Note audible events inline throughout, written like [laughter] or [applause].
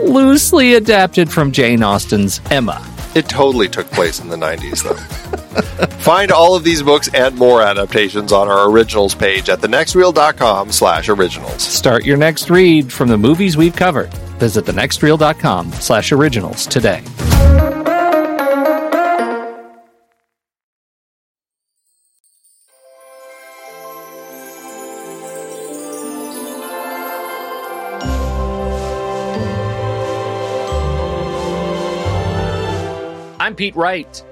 loosely adapted from Jane Austen's Emma. It totally took place in the 90s, though. [laughs] Find all of these books and more adaptations on our originals page at thenextreel.com slash originals. Start your next read from the movies we've covered. Visit thenextreel.com slash originals today. Pete Wright.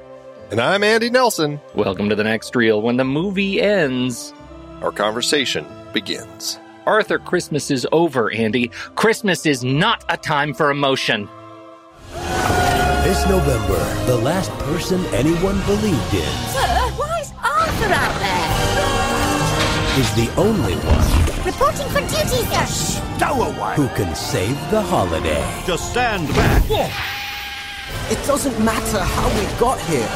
And I'm Andy Nelson. Welcome to the next reel. When the movie ends, our conversation begins. Arthur Christmas is over, Andy. Christmas is not a time for emotion. This November, the last person anyone believed in. Sir, why is Arthur out there? Is the only one. Reporting for duty, sir. Stowaway. Who can save the holiday. Just stand back. It doesn't matter how we got here.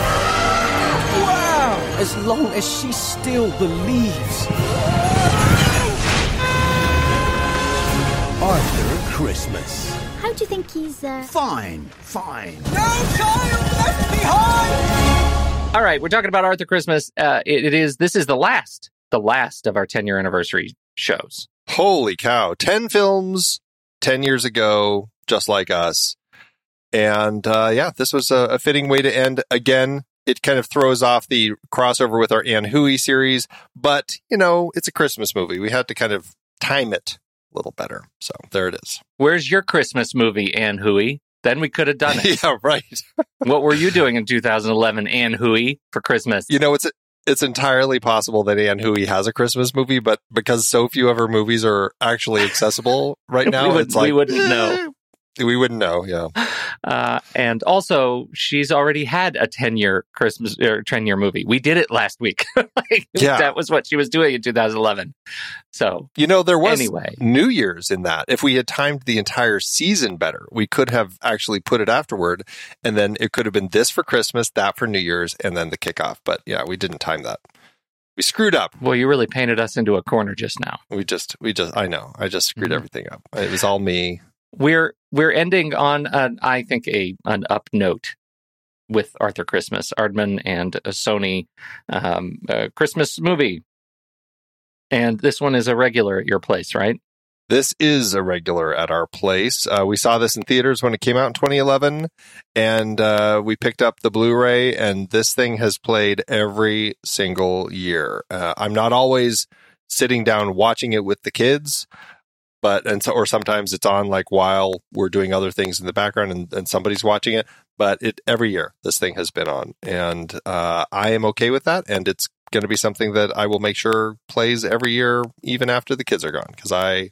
Wow! As long as she still believes. Arthur Christmas. How do you think he's, uh... Fine, fine. No child left behind! All right, we're talking about Arthur Christmas. Uh, it, it is, this is the last, the last of our 10 year anniversary shows. Holy cow. 10 films, 10 years ago, just like us. And uh, yeah, this was a, a fitting way to end. Again, it kind of throws off the crossover with our Ann Hui series, but you know, it's a Christmas movie. We had to kind of time it a little better. So there it is. Where's your Christmas movie, Ann Hui? Then we could have done it. [laughs] yeah, right. [laughs] what were you doing in 2011, Ann Hui, for Christmas? You know, it's it's entirely possible that Ann Hui has a Christmas movie, but because so few of her movies are actually accessible right [laughs] now, we, would, it's like we wouldn't know. We wouldn't know, yeah. Uh, and also, she's already had a 10 year Christmas or 10 year movie. We did it last week. [laughs] like, Yeah. That was what she was doing in 2011. So, You know, there was Anyway. New Year's in that. If we had timed the entire season better, we could have actually put it afterward, and then it could have been this for Christmas, that for New Year's, and then the kickoff. But yeah, we didn't time that. We screwed up. well, you really painted us into a corner just now. We just, we just, I know, I just screwed Mhm. everything up. It was all me. We're we're ending on an, I think a an up note with Arthur Christmas, Aardman and a Sony um, uh, Christmas movie, and this one is a regular at your place, right? This is a regular at our place. Uh, we saw this in theaters when it came out in 2011, and uh, we picked up the Blu-ray, and this thing has played every single year. Uh, I'm not always sitting down watching it with the kids, but and so, or sometimes it's on like while we're doing other things in the background, and, and somebody's watching it. But it every year this thing has been on, and uh, I am okay with that, and it's going to be something that I will make sure plays every year, even after the kids are gone, because I.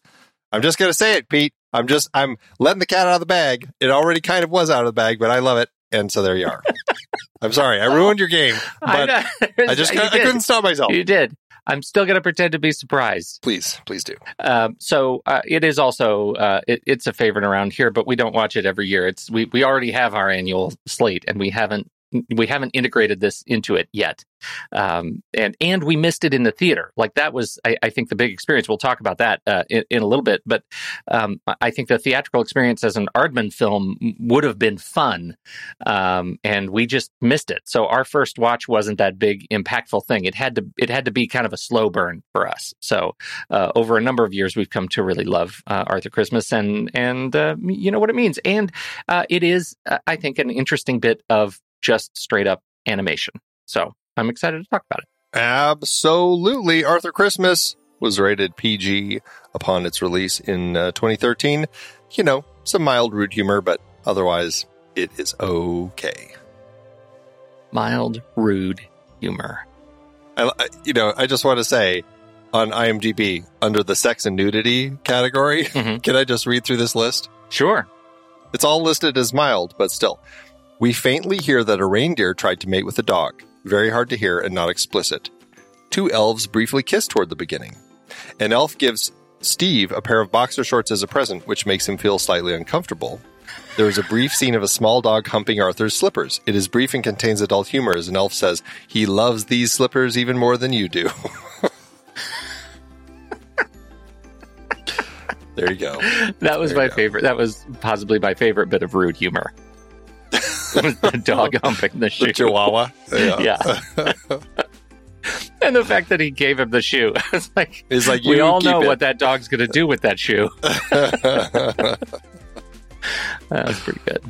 I'm just gonna say it, Pete. I'm just I'm letting the cat out of the bag. It already kind of was out of the bag, but I love it, and so there you are. [laughs] I'm sorry, I ruined your game, but [laughs] I, know. just I couldn't stop myself. You did. I'm still going to pretend to be surprised. Please, please do. Um, so uh, it is also uh, it, it's a favorite around here, but we don't watch it every year. It's we we already have our annual slate, and we haven't we haven't integrated this into it yet. Um, and and we missed it in the theater. Like that was, I, I think, the big experience. We'll talk about that uh, in, in a little bit. But um, I think the theatrical experience as an Aardman film would have been fun, um, and we just missed it. So our first watch wasn't that big, impactful thing. It had to it had to be kind of a slow burn for us. So uh, over a number of years, we've come to really love uh, Arthur Christmas, and and uh, you know what it means. And uh, it is, uh, I think, an interesting bit of just straight up animation. So I'm excited to talk about it. Absolutely, Arthur Christmas was rated PG upon its release in uh, 2013. You know, some mild rude humor, but otherwise, it is okay. Mild, rude humor. I, you know, I just want to say on IMDb under the sex and nudity category, Mhm. [laughs] can I just read through this list? Sure. It's all listed as mild, but still. We faintly hear that a reindeer tried to mate with a dog. Very hard to hear and not explicit. Two elves briefly kiss toward the beginning. An elf gives Steve a pair of boxer shorts as a present, which makes him feel slightly uncomfortable. There is a brief scene of a small dog humping Arthur's slippers. It is brief and contains adult humor as an elf says, He loves these slippers even more than you do. [laughs] there you go. That was There my favorite. That was possibly my favorite bit of rude humor. The dog [laughs] oh, humping the shoe. The Chihuahua. Yeah. [laughs] and the fact that he gave him the shoe. [laughs] it's like, It's like we all know it. what that dog's going to do with that shoe. that was pretty good.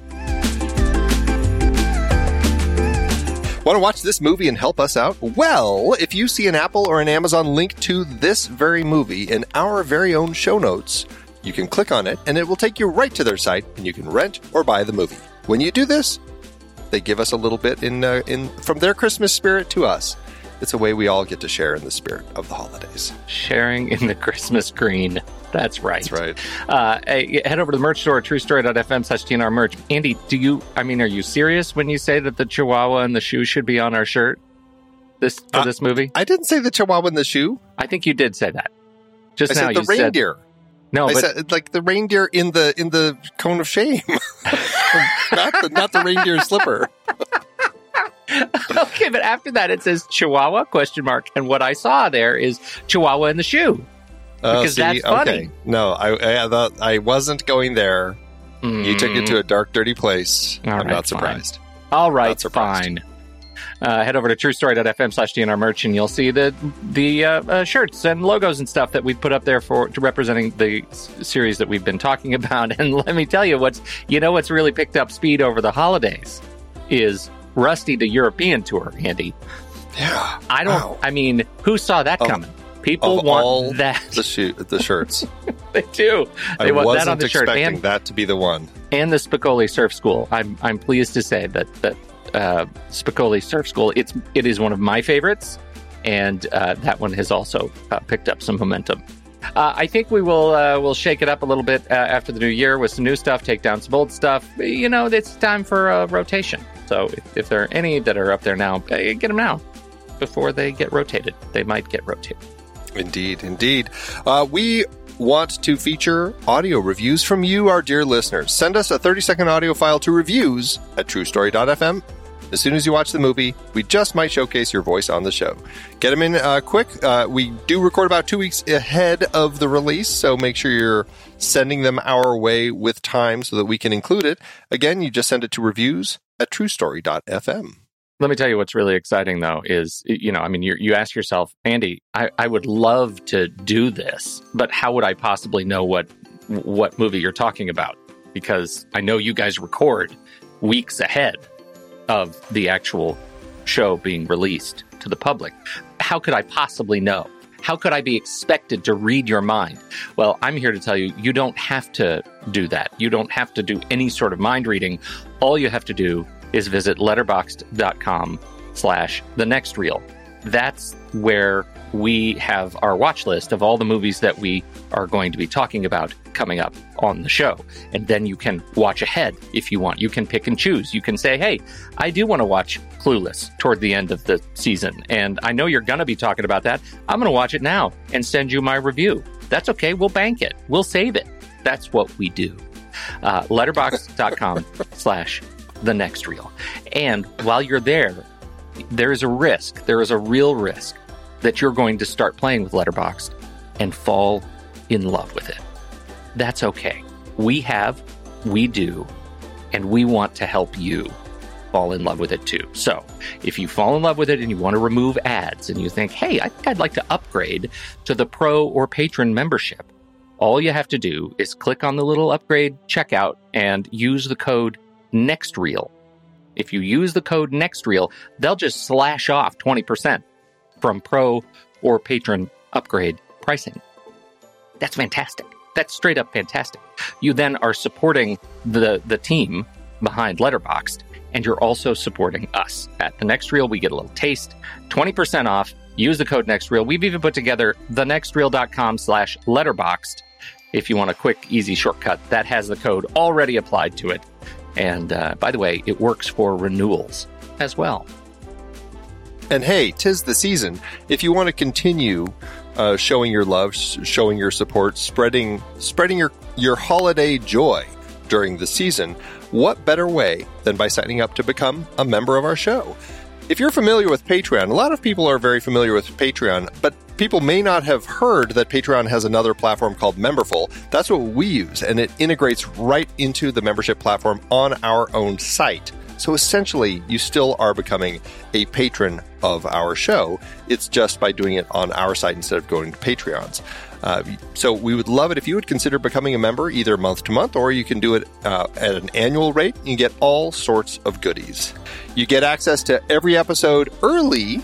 Want to watch this movie and help us out? Well, if you see an Apple or an Amazon link to this very movie in our very own show notes, you can click on it and it will take you right to their site and you can rent or buy the movie. When you do this, they give us a little bit in uh, in from their Christmas spirit to us. It's a way we all get to share in the spirit of the holidays. Sharing in the Christmas green. That's right. That's right. Uh, head over to the merch store, truestory.fm slash TNR merch. Andy, do you, I mean, are you serious when you say that the Chihuahua and the shoe should be on our shirt this for Uh, this movie? I didn't say the Chihuahua in the shoe. I think you did say that. Just I now said the you said reindeer. No, I but said like the reindeer in the in the cone of shame, [laughs] not the not the reindeer slipper. [laughs] okay, but after that it says Chihuahua question mark, and what I saw there is Chihuahua in the shoe. Oh, Because that's funny. No, I I, thought I wasn't going there. You took it to mm. a dark, dirty place. All I'm right, not surprised. All right, Not surprised. fine. Uh, head over to truestory.fm slash TNR merch and you'll see the the uh, uh, shirts and logos and stuff that we put up there for to representing the s- series that we've been talking [laughs] about. And let me tell you what's you know what's really picked up speed over the holidays is Rusty the European tour, Andy. Yeah. I don't. Wow. I mean, who saw that Of- coming? People want that. the shoot the shirts. [laughs] they do. They I want wasn't that on the shirt expecting and that to be the one. and the Spicoli Surf School. I'm I'm pleased to say that that uh, Spicoli Surf School it's it is one of my favorites, and uh, that one has also uh, picked up some momentum. Uh, I think we will uh, we'll shake it up a little bit uh, after the new year with some new stuff, take down some old stuff. You know, it's time for a rotation. So if, if there are any that are up there now, get them now before they get rotated. They might get rotated. Indeed, indeed. Uh, we want to feature audio reviews from you, our dear listeners. Send us a 30 second audio file to reviews at truestory.fm. As soon as you watch the movie, we just might showcase your voice on the show. Get them in uh, quick. Uh, we do record about two weeks ahead of the release, so make sure you're sending them our way with time so that we can include it. Again, you just send it to reviews at truestory.fm. Let me tell you what's really exciting though is you know I mean you you ask yourself Andy I, I would love to do this but how would I possibly know what what movie you're talking about? Because I know you guys record weeks ahead of the actual show being released to the public. How could I possibly know? How could I be expected to read your mind? Well I'm here to tell you you don't have to do that. You don't have to do any sort of mind reading. All you have to do is visit letterboxd.com slash the next reel. That's where we have our watch list of all the movies that we are going to be talking about coming up on the show. And then you can watch ahead if you want. You can pick and choose. You can say, hey, I do want to watch Clueless toward the end of the season. And I know you're going to be talking about that. I'm going to watch it now and send you my review. That's okay. We'll bank it. We'll save it. That's what we do. Uh, letterboxd.com [laughs] slash the next reel. And while you're there, there is a risk, there is a real risk that you're going to start playing with Letterboxd and fall in love with it. That's okay. We have, we do, and we want to help you fall in love with it too. So if you fall in love with it and you want to remove ads and you think, hey, I think I'd like to upgrade to the pro or patron membership, all you have to do is click on the little upgrade checkout and use the code NEXTREEL. If you use the code NEXTREEL, they'll just slash off 20% from pro or patron upgrade pricing. That's fantastic. That's straight up fantastic. You then are supporting the the team behind Letterboxd, and you're also supporting us. At the next reel, we get a little taste, 20% off. Use the code NEXTREEL. We've even put together thenextreel.com slash letterboxd. If you want a quick, easy shortcut, that has the code already applied to it. And uh, by the way, it works for renewals as well. And hey, tis the season. If you want to continue uh, showing your love, showing your support, spreading spreading your your holiday joy during the season, what better way than by signing up to become a member of our show? If you're familiar with Patreon, a lot of people are very familiar with Patreon, but people may not have heard that Patreon has another platform called Memberful. That's what we use, and it integrates right into the membership platform on our own site. So essentially, you still are becoming a patron of our show. It's just by doing it on our site instead of going to Patreons. Uh, so we would love it if you would consider becoming a member either month to month or you can do it uh, at an annual rate. You get all sorts of goodies. You get access to every episode early.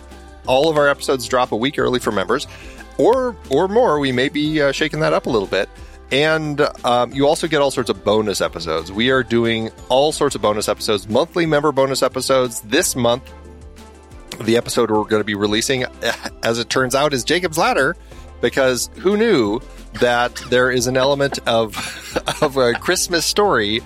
All of our episodes drop a week early for members, or or more. We may be uh, shaking that up a little bit. And um, you also get all sorts of bonus episodes. We are doing all sorts of bonus episodes, monthly member bonus episodes. This month, the episode we're going to be releasing, as it turns out, is Jacob's Ladder, because who knew that there is an element of of a Christmas story?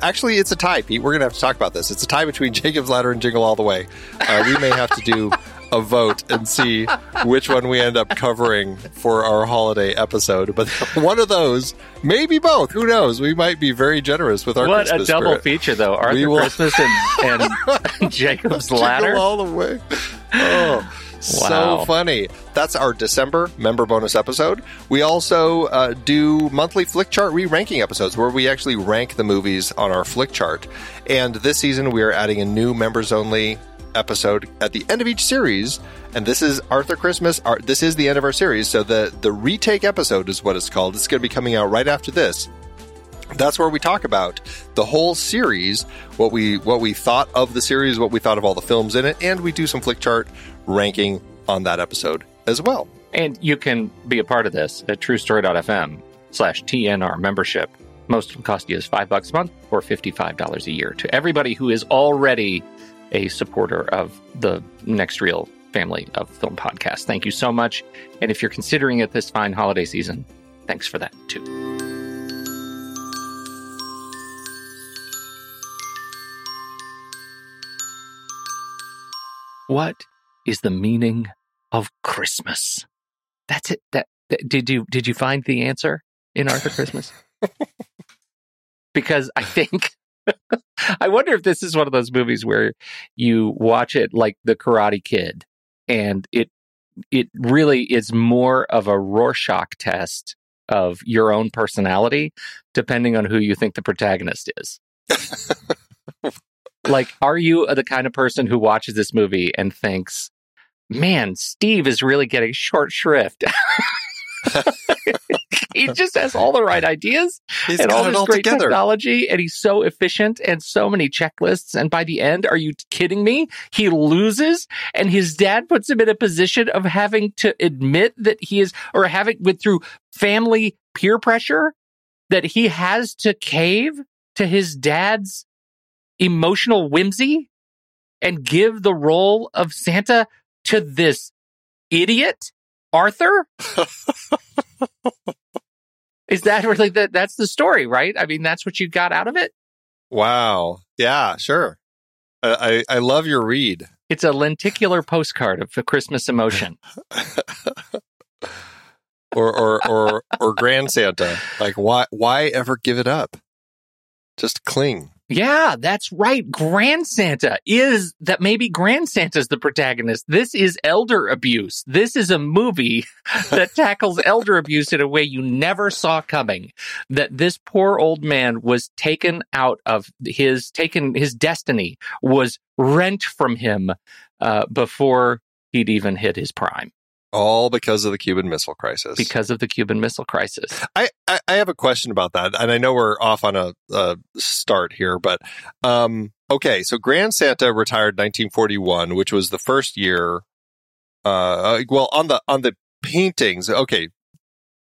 Actually, it's a tie, Pete. We're going to have to talk about this. It's a tie between Jacob's Ladder and Jingle All the Way. Uh, we may have to do a vote and see which one we end up covering for our holiday episode. But [laughs] one of those, maybe both. Who knows? We might be very generous with our what a double spirit. feature, though. Arthur We will- Christmas and, and [laughs] [laughs] Jacob's Ladder. All the way. Oh, so funny. That's our December member bonus episode. We also uh, do monthly flick chart re-ranking episodes where we actually rank the movies on our flick chart. And this season we are adding a new members only episode at the end of each series, and this is Arthur Christmas. Our, this is the end of our series, so the the retake episode is what it's called. It's going to be coming out right after this. That's where we talk about the whole series, what we what we thought of the series, what we thought of all the films in it, and we do some flick chart ranking on that episode as well. And you can be a part of this at truestory.fm slash TNR membership. Most them cost you is five bucks a month or $55 a year to everybody who is already a supporter of the Next Reel family of film podcasts. Thank you so much. And if you're considering it this fine holiday season, thanks for that too. What is the meaning of Christmas? That's it. That, that did you did you find the answer in Arthur Christmas? [laughs] because I think [laughs] I wonder if this is one of those movies where you watch it like The Karate Kid, and it it really is more of a Rorschach test of your own personality, depending on who you think the protagonist is. [laughs] like, are you the kind of person who watches this movie and thinks, "Man, Steve is really getting short shrift." [laughs] [laughs] he just has all the right ideas He's and all this all great together. technology, and he's so efficient and so many checklists. And by the end, are you kidding me? He loses, and his dad puts him in a position of having to admit that he is, or having with through family peer pressure, that he has to cave to his dad's emotional whimsy and give the role of Santa to this idiot, Arthur? [laughs] Is that really the, that's the story, right? I mean, that's what you got out of it. Wow. Yeah, sure. I, I, I love your read. It's a lenticular postcard of the Christmas emotion. [laughs] Or or or or Grand Santa. Like why why ever give it up? Just cling. Yeah, that's right. Grand Santa is that maybe Grand Santa's the protagonist. This is elder abuse. This is a movie [laughs] that tackles elder abuse in a way you never saw coming. That this poor old man was taken out of his taken his destiny was rent from him uh, before he'd even hit his prime All because of the Cuban Missile Crisis. because of the Cuban Missile Crisis. I, I, I have a question about that, and I know we're off on a, a start here, but um, okay. So Grand Santa retired 1941, which was the first year. Uh, well, on the on the paintings, okay.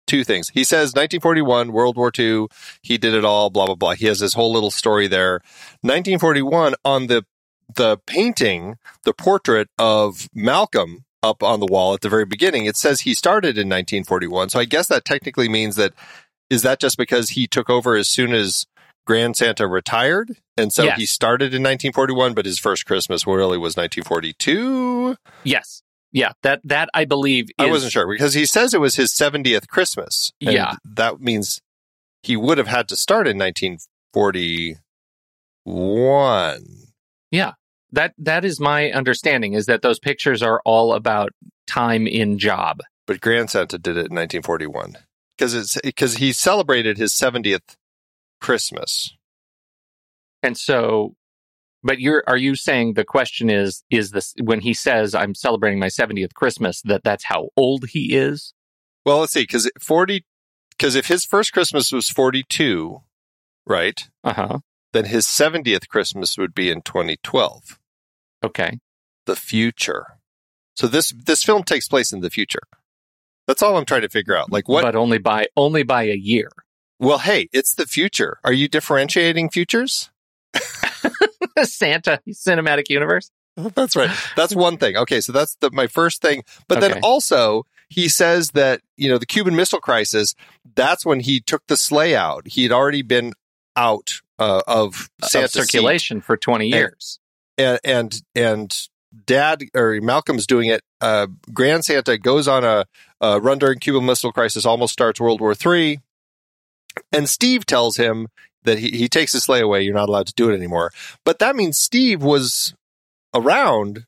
Two things. He says 1941, World War II. He did it all. Blah blah blah. He has this whole little story there. 1941 on the the painting, the portrait of Malcolm up on the wall at the very beginning, it says he started in 1941. So I guess that technically means that is that just because he took over as soon as Grand Santa retired? And so Yes. he started in 1941, but his first Christmas really was 1942. Yes. Yeah, that that I believe is I wasn't sure because he says it was his 70th Christmas. and Yeah. That means he would have had to start in 1941. That that is my understanding is that those pictures are all about time in job. But Grand Santa did it in 1941 because it's because he celebrated his 70th Christmas. And so but you're are you saying the question is is this when he says I'm celebrating my 70th Christmas that that's how old he is? Well, let's see, because forty, because if his first Christmas was forty-two, right, Uh-huh. then his seventieth Christmas would be in twenty twelve, Okay. the future. So this this film takes place in the future. That's all I'm trying to figure out. Like what? But only by only by a year. well, hey, it's the future. Are you differentiating futures? [laughs] Santa cinematic universe. [laughs] That's right. That's one thing. Okay, so that's the, my first thing. But Okay. then also, he says that you know the Cuban Missile Crisis. That's when he took the sleigh out. He had already been out uh, of of circulation for 20 years. And and and Dad or Malcolm's doing it. Uh, Grand Santa goes on a, a run during Cuban Missile Crisis. Almost starts World War Three, and Steve tells him that he, he takes his sleigh away. You're not allowed to do it anymore. But that means Steve was around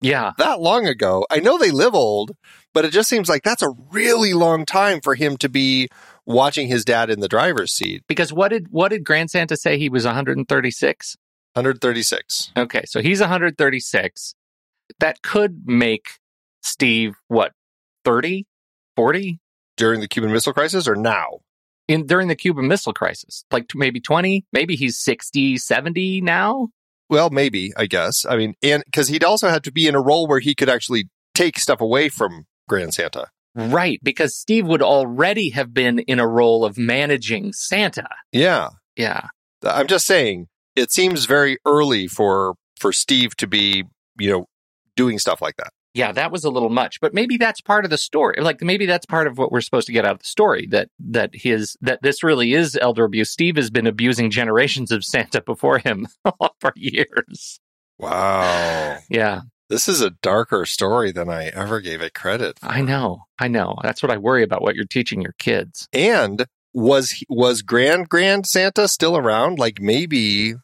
Yeah. that long ago. I know they live old, but it just seems like that's a really long time for him to be watching his dad in the driver's seat. Because what did what did Grand Santa say he was 136? 136. Okay, so he's 136. That could make Steve what 30, 40 During the Cuban Missile Crisis or now? in during the Cuban Missile Crisis, like t- maybe 20, maybe he's 60, 70 now. Well, maybe, I guess. I mean, and because he'd also have to be in a role where he could actually take stuff away from Grand Santa. Right, because Steve would already have been in a role of managing Santa. Yeah. Yeah. I'm just saying it seems very early for for Steve to be, you know, doing stuff like that. Yeah, that was a little much, but maybe that's part of the story. Like maybe that's part of what we're supposed to get out of the story that that his that this really is elder abuse. Steve has been abusing generations of Santa before him [laughs] for years. Wow. Yeah, This is a darker story than I ever gave it credit. for. I know. I know. That's what I worry about what you're teaching your kids. And was was Grand Grand Santa still around? Like maybe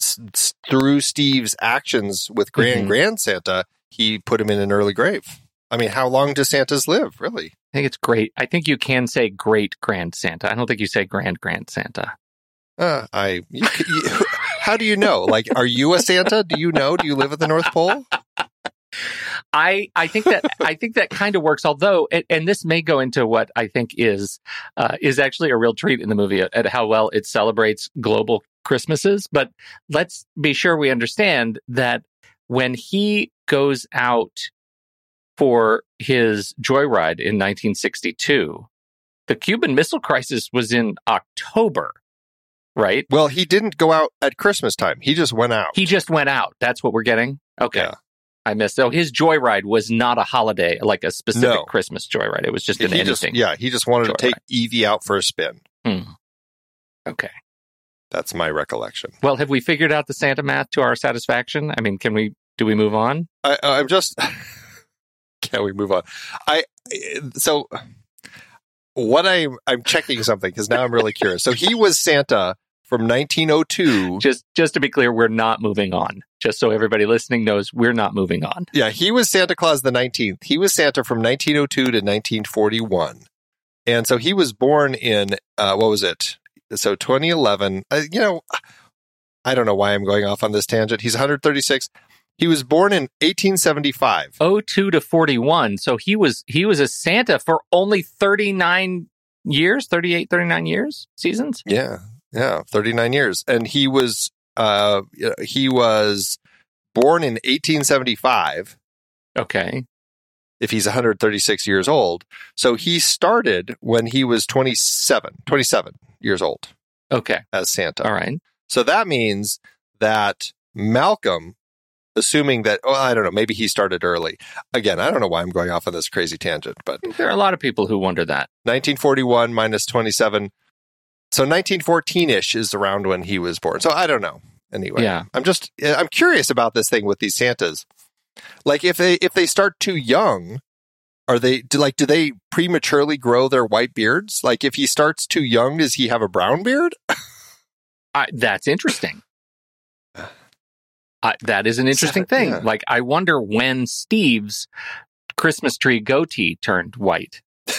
s- through Steve's actions with Grand Mhm. Grand Santa, he put him in an early grave. I mean, how long do Santas live, really? I think it's great. I think you can say great grand Santa. I don't think you say grand grand Santa. Uh, I. You, you, [laughs] how do you know? Like, are you a Santa? Do you know? Do you live at the North Pole? [laughs] I I think that [laughs] I think that kind of works. Although, and, and this may go into what I think is uh, is actually a real treat in the movie at, at how well it celebrates global Christmases. But let's be sure we understand that when he goes out for his joyride in 1962, the Cuban Missile Crisis was in October, right? Well, he didn't go out at Christmas time. He just went out. He just went out. That's what we're getting. Okay. Yeah. I missed. Oh, his joyride was not a holiday, like a specific No. Christmas joyride. It was just an he just, yeah, he just wanted to take Evie out for a spin. Hmm. Okay. That's my recollection. Well, have we figured out the Santa math to our satisfaction? I mean, can we? Do we move on? I, I'm just. [laughs] Can we move on? I so what I'm I'm checking something because now I'm really curious. So he was Santa from 1902. Just, just to be clear, we're not moving on. Just so everybody listening knows, we're not moving on. Yeah, he was Santa Claus the 19th. He was Santa from 1902 to 1941. And so he was born in, uh, what was it? So 2011. Uh, you know, I don't know why I'm going off on this tangent. He's 136. He was born in 1875. 02 to 41. So he was he was a Santa for only 39 years, 38, 39 years, seasons. Yeah, yeah, 39 years. And he was, uh, he was born in 1875. Okay. if he's 136 years old. So he started when he was 27, 27 years old Okay. as Santa. All right. So that means that Malcolm, assuming that, oh, I don't know, maybe he started early. Again, I don't know why I'm going off on this crazy tangent, but There are a lot of people who wonder that. 1941 minus 27. So 1914 ish is around when he was born. So I don't know. Anyway, Yeah. I'm just, I'm curious about this thing with these Santas. Like if they, if they start too young, are they, do, like, do they prematurely grow their white beards? Like if he starts too young, does he have a brown beard? [laughs] I, that's interesting. I, that is an interesting thing. yeah. Like, I wonder when Steve's Christmas tree goatee turned white. [laughs]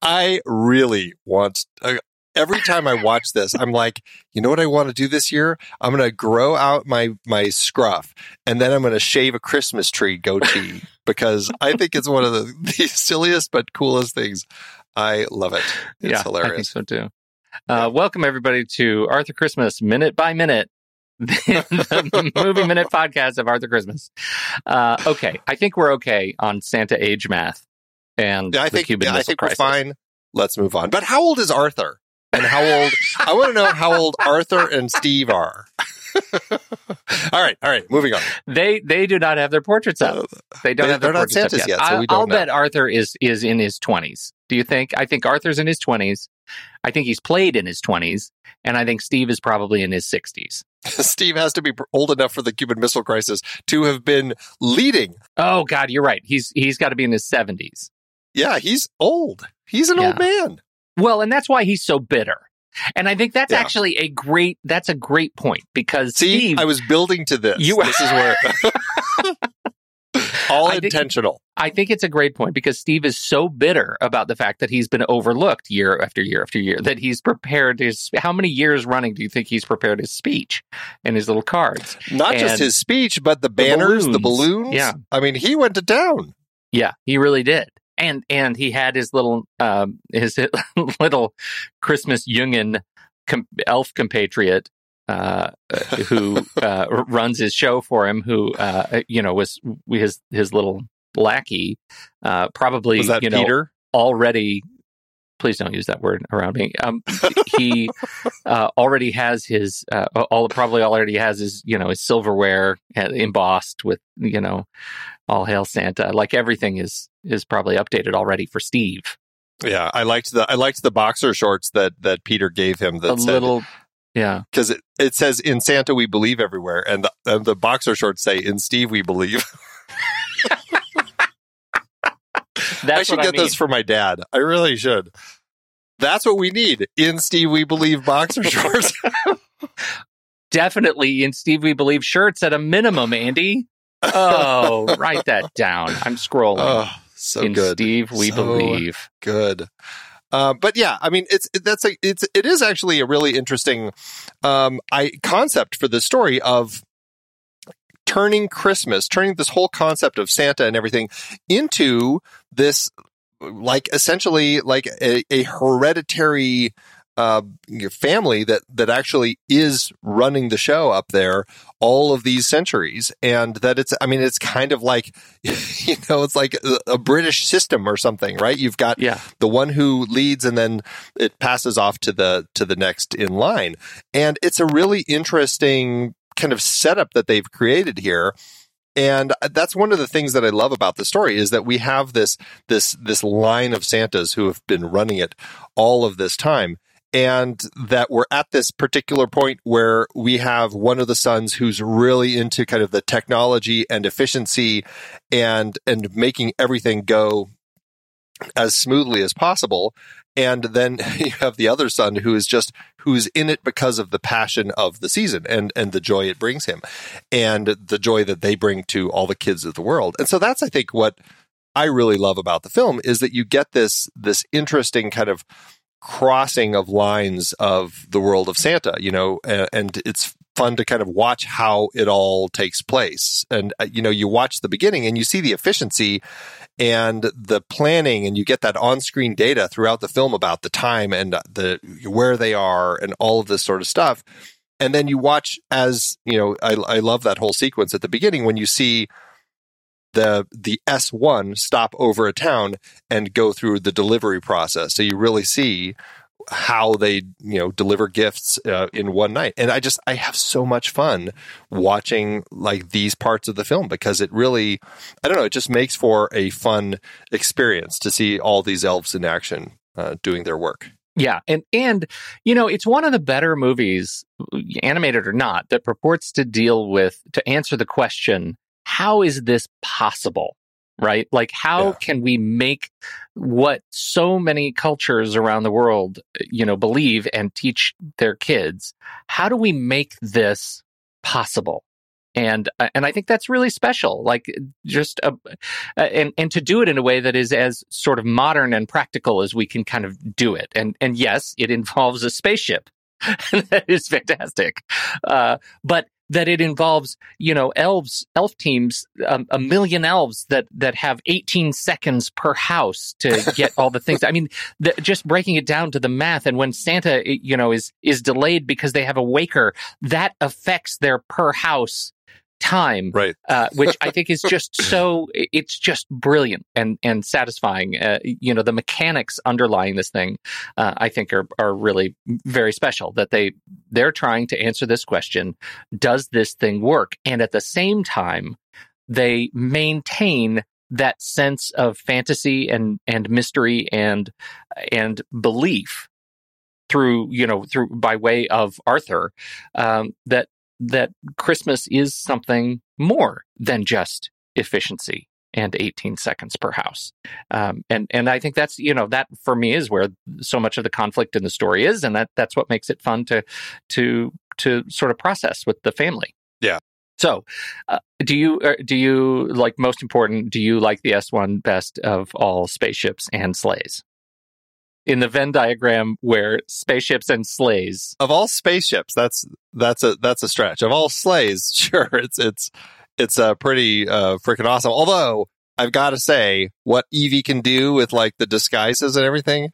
I really want. Uh, every time I watch this, I'm like, you know what I want to do this year? I'm going to grow out my my scruff, and then I'm going to shave a Christmas tree goatee because I think it's one of the, [laughs] the silliest but coolest things. I love it. It's yeah, I think hilarious. so too. Uh, welcome everybody to Arthur Christmas Minute by Minute, [laughs] the movie minute [laughs] podcast of Arthur Christmas. Uh, okay, I think we're okay on Santa age math and Yeah, I think Cuban yeah, I think Crisis. we're fine. Let's move on. But how old is Arthur? And how old? [laughs] I want to know how old Arthur and Steve are. [laughs] all right, all right, moving on. They they do not have their portraits up. Uh, they don't They- have their portraits up Santas yet, so we don't I'll know. bet Arthur is is in his twenties. Do you think? I think Arthur's in his twenties. I think he's played in his twenties, and I think Steve is probably in his sixties. [laughs] Steve has to be old enough for the Cuban Missile Crisis to have been leading. Oh God, you're right. He's he's got to be in his seventies. Yeah, he's old. He's an old man. Well, and that's why he's so bitter. And I think that's Yeah. actually a great that's a great point because See, Steve I was building to this. You- this is where [laughs] all I think- intentional. I think it's a great point because Steve is so bitter about the fact that he's been overlooked year after year after year that he's prepared his. How many years running do you think he's prepared his speech and his little cards? Not just his speech, but the banners, the balloons. balloons. Yeah. I mean, he went to town. Yeah, he really did. And and he had his little um his [laughs] little Christmas Jungian com- elf compatriot uh [laughs] who uh runs his show for him who uh you know was his his little lackey uh probably you know Peter? already please don't use that word around me um he uh already has his uh all probably already has his you know his silverware uh, embossed with you know all hail santa like everything is is probably updated already for steve Yeah, I liked the I liked the boxer shorts that that Peter gave him. That a little yeah because it, it says in Santa we believe everywhere, and the, and the boxer shorts say in Steve we believe. [laughs] I should get I mean. those for my dad. I really should. That's what we need in Steve we believe boxer shorts. [laughs] definitely in steve we believe shirts at a minimum andy oh [laughs] write that down i'm scrolling oh, so in good. steve we So believe good. Uh, but yeah, I mean, it's that's a it's it is actually a really interesting um, I concept for this story of turning Christmas, turning this whole concept of Santa and everything into this like essentially like a, a hereditary uh, family that that actually is running the show up there all of these centuries. And that it's i mean it's kind of like [laughs] you know it's like a, a british system or something right? You've got yeah. the one who leads and then it passes off to the to the next in line. And it's a really interesting kind of setup that they've created here. And that's one of the things that I love about the story is that we have this this this line of Santas who have been running it all of this time and that we're at this particular point where we have one of the sons who's really into kind of the technology and efficiency and and making everything go as smoothly as possible. And then [laughs] you have the other son who is just who's in it because of the passion of the season and and the joy it brings him and the joy that they bring to all the kids of the world. And so that's i think what i really love about the film is that you get this this interesting kind of crossing of lines of the world of santa you know and, and it's fun to kind of watch how it all takes place. And uh, you know you watch the beginning and you see the efficiency and the planning and you get that on-screen data throughout the film about the time and the where they are and all of this sort of stuff. And then you watch as you know I, I love that whole sequence at the beginning when you see the the S1 stop over a town and go through the delivery process. So you really see how they you know deliver gifts uh, in one night. And i just i have so much fun watching like these parts of the film because it really i don't know it just makes for a fun experience to see all these elves in action uh, doing their work. Yeah, and and you know, it's one of the better movies, animated or not, that purports to deal with to answer the question, how is this possible? Right? Like how Yeah. can we make what so many cultures around the world, you know, believe and teach their kids? How do we make this possible? And uh, and I think that's really special. Like just a, uh, and and to do it in a way that is as sort of modern and practical as we can kind of do it. And and yes, it involves a spaceship. [laughs] that is fantastic. Uh, but that it involves, you know, elves, elf teams, um, a million elves that that have 18 seconds per house to [laughs] get all the things. I mean, the, just breaking it down to the math, and when Santa, you know, is is delayed because they have a waker, that affects their per house time right uh, which I think is [laughs] just so it's just brilliant and and satisfying. Uh, you know, the mechanics underlying this thing, uh, I think, are are really very special. That they they're trying to answer this question: Does this thing work? And at the same time, they maintain that sense of fantasy and and mystery and and belief through you know through by way of Arthur um, that that Christmas is something more than just efficiency and 18 seconds per house. Um, and and I think that's you know that for me is where so much of the conflict in the story is, and that that's what makes it fun to to to sort of process with the family. Yeah. So, uh, do you uh, do you like most important? Do you like the S one best of all spaceships and sleighs? In the Venn diagram, where spaceships and sleighs, Of all spaceships, that's that's a that's a stretch. Of all sleighs, [laughs] sure, it's it's it's uh, pretty uh, freaking awesome. Although I've got to say, what Evie can do with like the disguises and everything,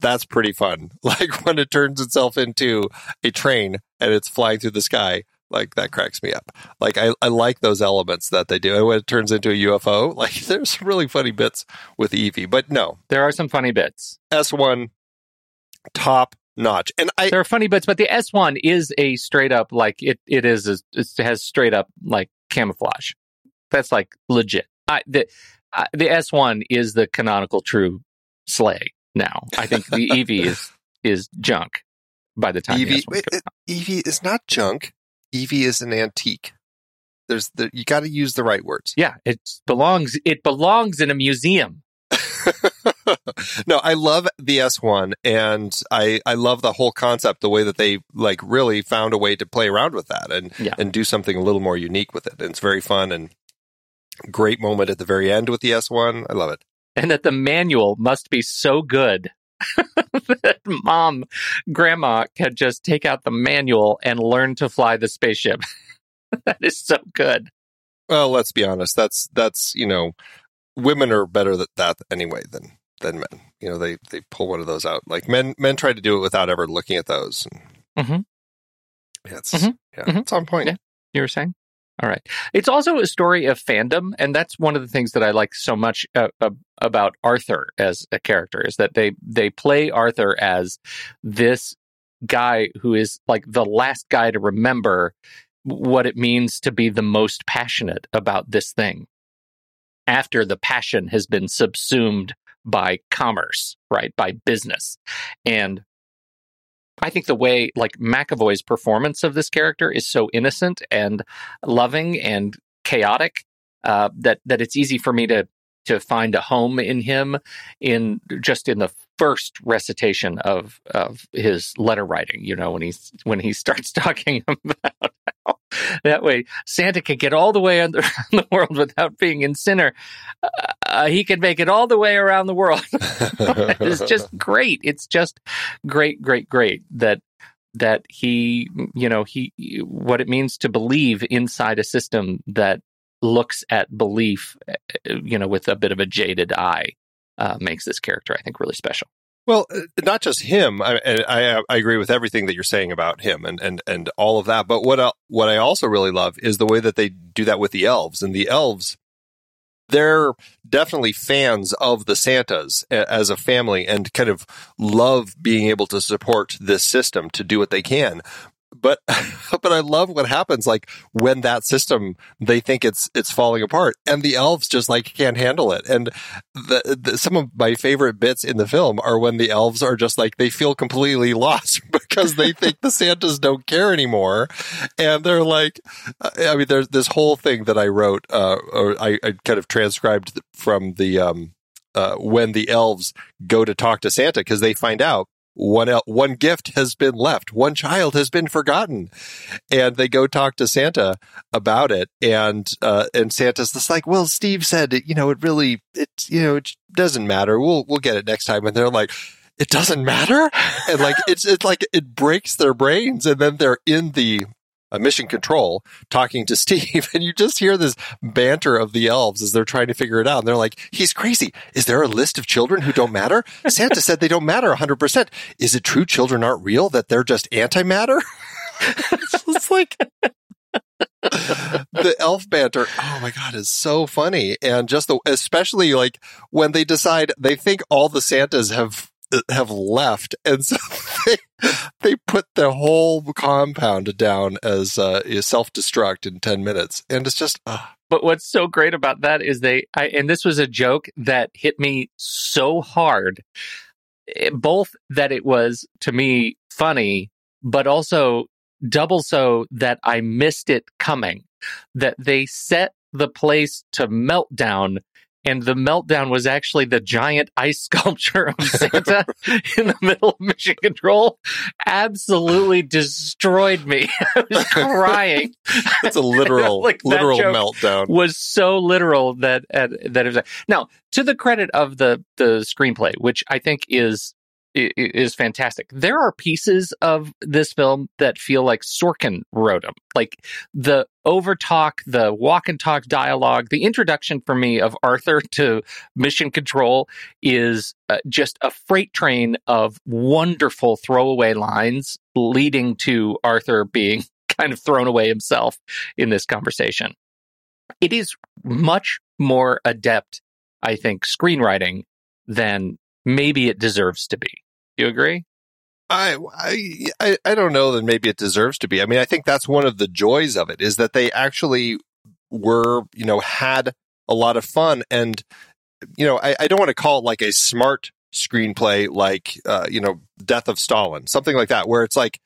that's pretty fun. [laughs] Like when it turns itself into a train and it's flying through the sky, like that cracks me up. Like I, I like those elements that they do. And when it turns into a UFO, [laughs] like there's some really funny bits with Evie. But no, there are some funny bits. S1 top notch. And I There are funny bits, but the S one is a straight up like it. It is a, it has straight up like camouflage. That's like legit. I, the I, the S one is the canonical true sleigh. Now I think the [laughs] Evie is is junk by the time the Evie, S1 comes it- Evie is not junk. Evie is an antique. There's the you got to use the right words. Yeah, it belongs. It belongs in a museum. [laughs] no, I love the S1 and I I love the whole concept the way that they like really found a way to play around with that and Yeah. and do something a little more unique with it. And it's very fun and great moment at the very end with the S1. I love it. and that the manual must be so good [laughs] [laughs] that mom, grandma could just take out the manual and learn to fly the spaceship. [laughs] that is so good. Well, let's be honest. That's that's, you know, women are better at that anyway than than men. You know, they they pull one of those out. Like men men try to do it without ever looking at those. And, Mhm. Yeah, it's Mhm. yeah, Mhm. it's on point. Yeah. You were saying? All right. It's also a story of fandom, and that's one of the things that I like so much uh, uh, about Arthur as a character is that they they play Arthur as this guy who is like the last guy to remember what it means to be the most passionate about this thing after the passion has been subsumed by commerce, right? By business. And I think the way like McAvoy's performance of this character is so innocent and loving and chaotic uh, that that it's easy for me to to find a home in him in just in the first recitation of of his letter writing. You know when he's when he [laughs] starts talking about how that way Santa can get all the way around [laughs] the world without being in sinner. Uh, he can make it all the way around the world. [laughs] it's just [laughs] great. It's just great, great, great that that he, you know, he what it means to believe inside a system that looks at belief, uh, you know, with a bit of a jaded eye, uh, makes this character, I think, really special. Well, uh, not just him. I, I I agree with everything that you're saying about him and and and all of that. But what I, what I also really love is the way that they do that with the elves and the elves. They're definitely fans of the Santas as a family and kind of love being able to support this system to do what they can. But [laughs] but I love what happens like when that system they think it's it's falling apart and the elves just like can't handle it. And the, the some of my favorite bits in the film are when the elves are just like they feel completely [laughs] lost [laughs] because they think the Santas don't care anymore, and they're like, I mean, there's this whole thing that I wrote, uh, or I, I kind of transcribed from the um, uh, when the elves go to talk to Santa because they find out one el- one gift has been left, one child has been forgotten, and they go talk to Santa about it, and uh, and Santa's just like, well, Steve said, you know, it really, it you know, it doesn't matter. We'll we'll get it next time, and they're like. It doesn't matter, and like it's it's like it breaks their brains, and then they're in the uh, mission control talking to [laughs] Steve, and you just hear this banter of the elves as they're trying to figure it out. And they're like, "He's crazy. Is there a list of children who don't matter? Santa said they don't matter 100. percent Is it true children aren't real? That they're just antimatter?" [laughs] it's like the elf banter. Oh my god, is so funny, and just the especially like when they decide they think all the Santas have have left, and so [laughs] they they put the whole compound down as uh, self destruct in ten minutes, and it's just. Uh, But what's so great about that is they, I, and this was a joke that hit me so hard, eh, both that it was to me funny, but also double so that I missed it coming. That they set the place to meltdown and the meltdown was actually the giant [laughs] ice sculpture of Santa [laughs] in the middle of Mission Control, absolutely destroyed me. [laughs] I was crying. It's a literal, Like, literal meltdown. was so literal that uh, that it was now to the credit of the the screenplay, which I think is is fantastic. There are pieces of this film that feel like Sorkin wrote them, like the overtalk, the walk and talk dialogue. The introduction for me of Arthur [laughs] to Mission Control is uh, just a freight train of wonderful throwaway lines leading to Arthur being [laughs] kind of thrown away himself in this conversation it is much more adept, I think, screenwriting than maybe it deserves to be. You agree? I, I I don't know that maybe it deserves to be. I mean, I think that's one of the joys of it is that they actually were, you know, had a lot of fun, and you know, I, I don't want to call it like a smart screenplay, like uh, you know, Death of Stalin, something like that, where it's like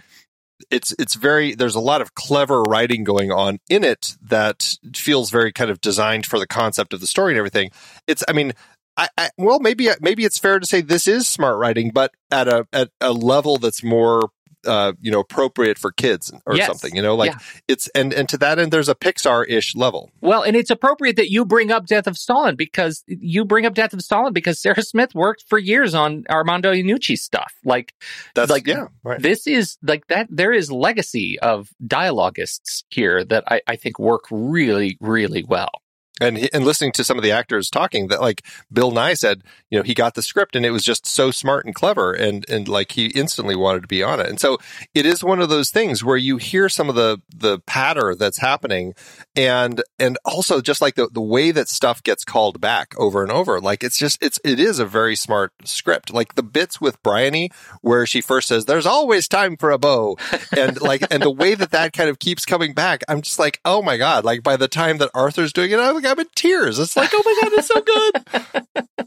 it's it's very there's a lot of clever writing going on in it that feels very kind of designed for the concept of the story and everything. It's I mean I, I well maybe maybe it's fair to say this is smart writing, but at a at a level that's more uh, you know appropriate for kids or Yes. something. You know, like Yeah. it's and and to that end, there's a Pixar ish level. Well, and it's appropriate that you bring up Death of Stalin because you bring up Death of Stalin because Sarah Smith worked for years on Armando Iannucci stuff. Like That's Like, yeah, right. this is like that. There is legacy of dialogists here that I, I think work really, really well. And he, and listening to some of the actors talking that like Bill Nighy said, you know, he got the script and it was just so smart and clever and and like he instantly wanted to be on it. And so it is one of those things where you hear some of the the patter that's happening and and also just like the the way that stuff gets called back over and over. Like it's just it's it is a very smart script. Like the bits with Bryony where she first says there's always time for a bow and like and the way that that kind of keeps coming back, I'm just like, "Oh my god, like by the time that Arthur's doing it, I'm like I'm in tears. It's like, "Oh my god, it's so good." [laughs]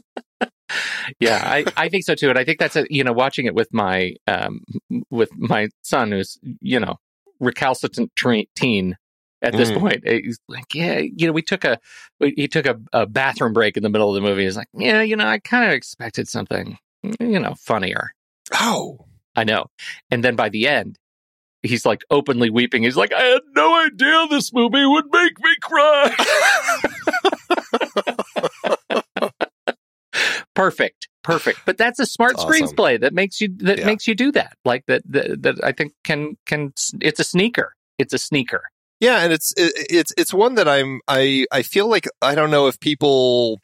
Yeah, I, I think so too, and I think that's a you know watching it with my um with my son who's you know recalcitrant teen at this Mm. point. He's like, yeah, you know, we took a we, he took a, a bathroom break in the middle of the movie. He's like, yeah, you know, I kind of expected something you know funnier. Oh. I know, and then by the end. He's like openly weeping. He's like, I had no idea this movie would make me cry. [laughs] perfect. Perfect. But that's a smart awesome. screenplay that makes you that Yeah. makes you do that. Like that, that that i think can can it's a sneaker. It's a sneaker. Yeah, and it's it, it's it's one that I'm I I feel like I don't know if people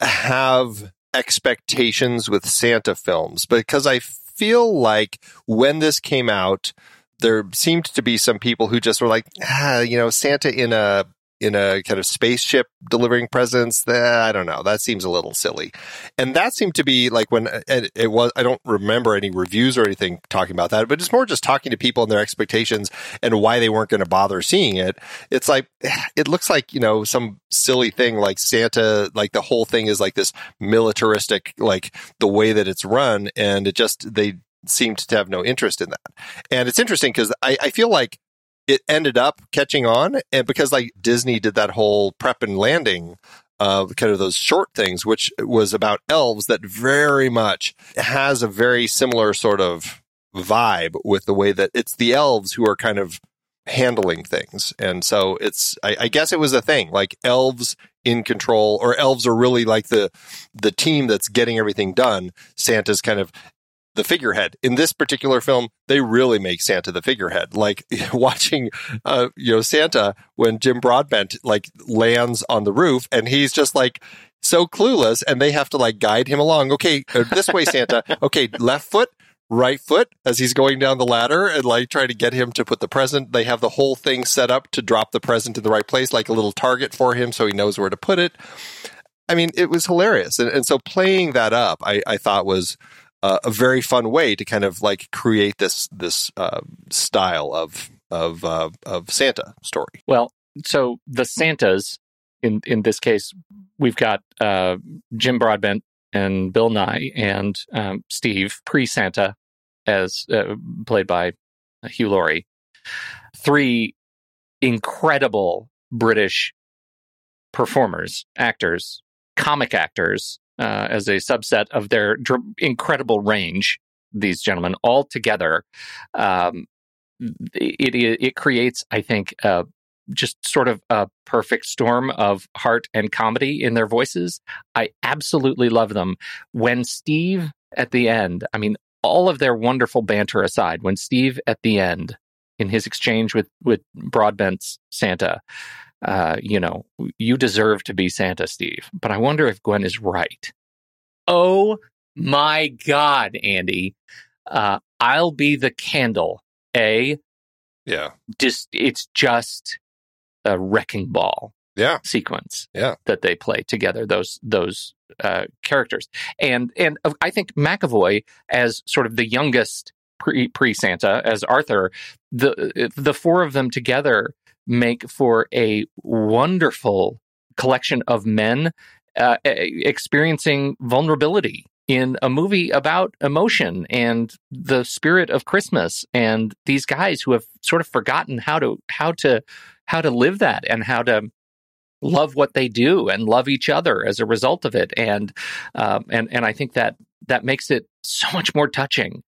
have expectations with Santa films because I feel like when this came out there seemed to be some people who just were like ah, you know Santa in a in a kind of spaceship delivering presents that I don't know that seems a little silly and that seemed to be like when uh, and it was I don't remember any reviews or anything talking about that but it's more just talking to people and their expectations and why they weren't going to bother seeing it. It's like [sighs] it looks like you know some silly thing like Santa, like the whole thing is like this militaristic, like the way that it's run, and it just they seemed to have no interest in that. And it's interesting because I, I feel like it ended up catching on, and because like Disney did that whole prep and landing. Uh, kind of those short things, which was about elves, that very much has a very similar sort of vibe with the way that it's the elves who are kind of handling things. And so it's, I, I guess it was a thing like elves in control or elves are really like the, the team that's getting everything done. Santa's kind of the figurehead in this particular film. They really make Santa the figurehead. Like [laughs] watching, uh, you know, Santa when Jim Broadbent like lands on the roof and he's just like, so clueless and they have to like guide him along. Okay, uh, this way, Santa. [laughs] Okay, left foot, right foot as he's going down the ladder and like trying to get him to put the present. They have the whole thing set up to drop the present in the right place, like a little target for him so he knows where to put it. I mean, it was hilarious. And, and so playing that up, I, I thought was uh, a very fun way to kind of like create this, this uh, style of, of, uh, of Santa story. well so the santas in in this case we've got uh jim broadbent and bill nighy and um, steve pre-santa as uh, played by hugh laurie three incredible british performers actors comic actors uh, as a subset of their dr- incredible range. These gentlemen all together, um, it, it it creates, I think, uh, just sort of a perfect storm of heart and comedy in their voices. I absolutely love them. When Steve at the end, I mean, all of their wonderful banter aside, when Steve at the end, in his exchange with with Broadbent's Santa, uh, you know, you deserve to be Santa, Steve. But I wonder if Gwen is right. Oh my God, Andy. Uh, I'll be the candle. A, Yeah. just it's just a wrecking ball Yeah. sequence Yeah. that they play together those those uh, characters and and uh, I think McAvoy as sort of the youngest pre pre Santa as Arthur the the four of them together make for a wonderful collection of men uh, experiencing vulnerability in a movie about emotion and the spirit of Christmas and these guys who have sort of forgotten how to how to how to live that and how to love what they do and love each other as a result of it. And um, and and I think that that makes it so much more touching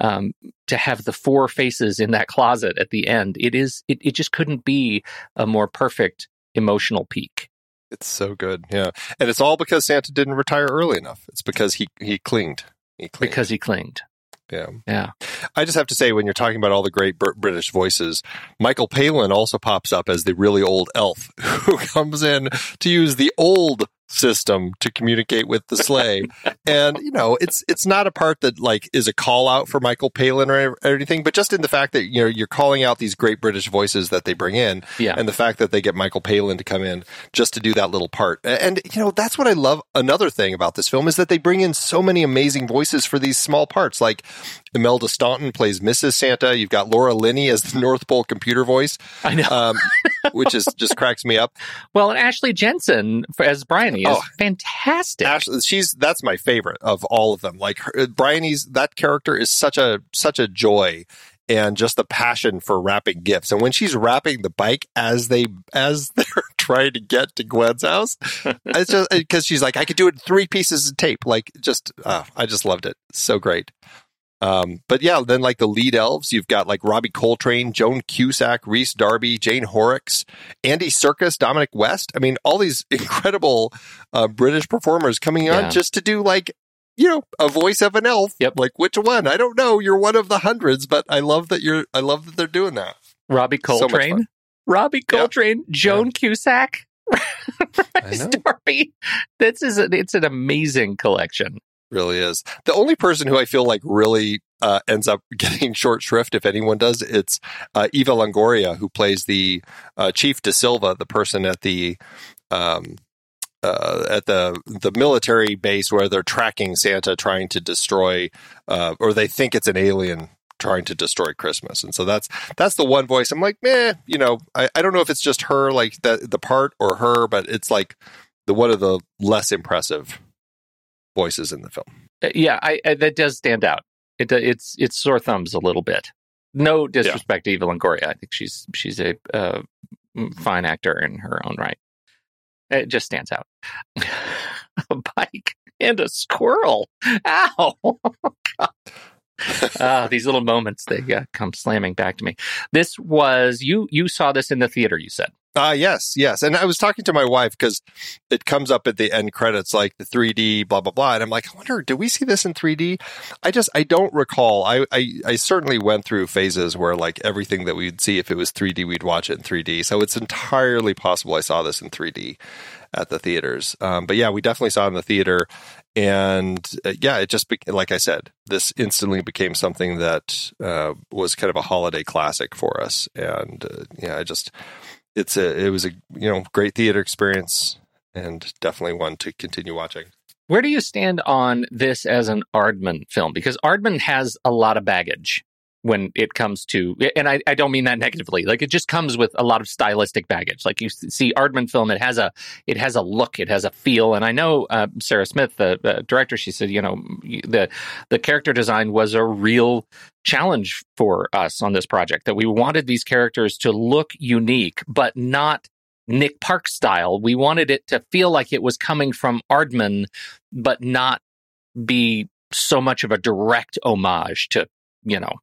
um, to have the four faces in that closet at the end it is it, it just couldn't be a more perfect emotional peak It's so good. Yeah. And it's all because Santa didn't retire early enough. It's because he, he clinged. He clinged. because he clinged yeah. yeah I just have to say, when you're talking about all the great Br- British voices, Michael Palin also pops up as the really old elf [laughs] who comes in to use the old system to communicate with the sleigh. and you know, it's it's not a part that like is a call out for Michael Palin or, or anything, but just in the fact that you know you're calling out these great British voices that they bring in, Yeah. and the fact that they get Michael Palin to come in just to do that little part. And you know, that's what I love. Another thing about this film is that they bring in so many amazing voices for these small parts, like. Imelda Staunton plays Mrs. Santa. You've got Laura Linney as the North Pole computer voice, I know um, [laughs] which is just cracks me up. well and Ashley Jensen as Bryony is Oh. fantastic Ashley, she's that's my favorite of all of them. Like her, Bryony's that character is such a such a joy and just the passion for wrapping gifts. And when she's wrapping the bike as they as [laughs] they're trying to get to Gwen's house, [laughs] it's just because she's like, I could do it in three pieces of tape. Like just, uh, I just loved it. So great. Um, but yeah, then like the lead elves, you've got like Robbie Coltrane, Joan Cusack, Rhys Darby, Jane Horrocks, Andy Serkis, Dominic West. I mean, all these [laughs] incredible uh, British performers coming on Yeah. just to do like, you know, a voice of an elf. Yep. Like which one? I don't know. You're one of the hundreds, but I love that you're. I love that they're doing that. Robbie So Coltrane fun. Robbie Yeah. Coltrane Joan Cusack [laughs] I know. Darby this is a, it's an amazing collection really is. The only person who I feel like really uh, ends up [laughs] getting short shrift, if anyone does, it's uh, Eva Longoria, who plays the uh, Chief De Silva, the person at the um, uh, at the the military base where they're tracking Santa, trying to destroy, uh, or they think it's an alien trying to destroy Christmas, and so that's that's the one voice. I'm like, meh, you know, I, I don't know if it's just her, like the the part, or her, but it's like the one of the less impressive voices in the film. Uh, yeah I, I that does stand out it it's it's sore thumbs a little bit no disrespect to Eva Longoria I think she's she's a uh, fine actor in her own right it just stands out [laughs] a bike and a squirrel ow [laughs] Ah, these little moments they uh, come slamming back to me. This was you. You saw this in the theater. You said. Ah, yes, yes. And I was talking to my wife because it comes up at the end credits, like the 3D, blah, blah, blah. And I'm like, I wonder, do we see this in 3D? I just, I don't recall. I, I, I certainly went through phases where like everything that we'd see, if it was 3D, we'd watch it in 3D. So it's entirely possible I saw this in 3D at the theaters. Um, but yeah, we definitely saw it in the theater. And uh, yeah, it just, be- like I said, this instantly became something that uh, was kind of a holiday classic for us. And uh, yeah, I just, it's a it was a you know great theater experience and definitely one to continue watching. Where do you stand on this as an Aardman film? Because Aardman has a lot of baggage when it comes to, and I, I don't mean that negatively. Like it just comes with a lot of stylistic baggage. Like you see Aardman film, it has a it has a look, it has a feel. And I know uh, Sarah Smith, the, the director, she said, you know, the the character design was a real challenge for us on this project. That we wanted these characters to look unique, but not Nick Park style. We wanted it to feel like it was coming from Aardman, but not be so much of a direct homage to, you know,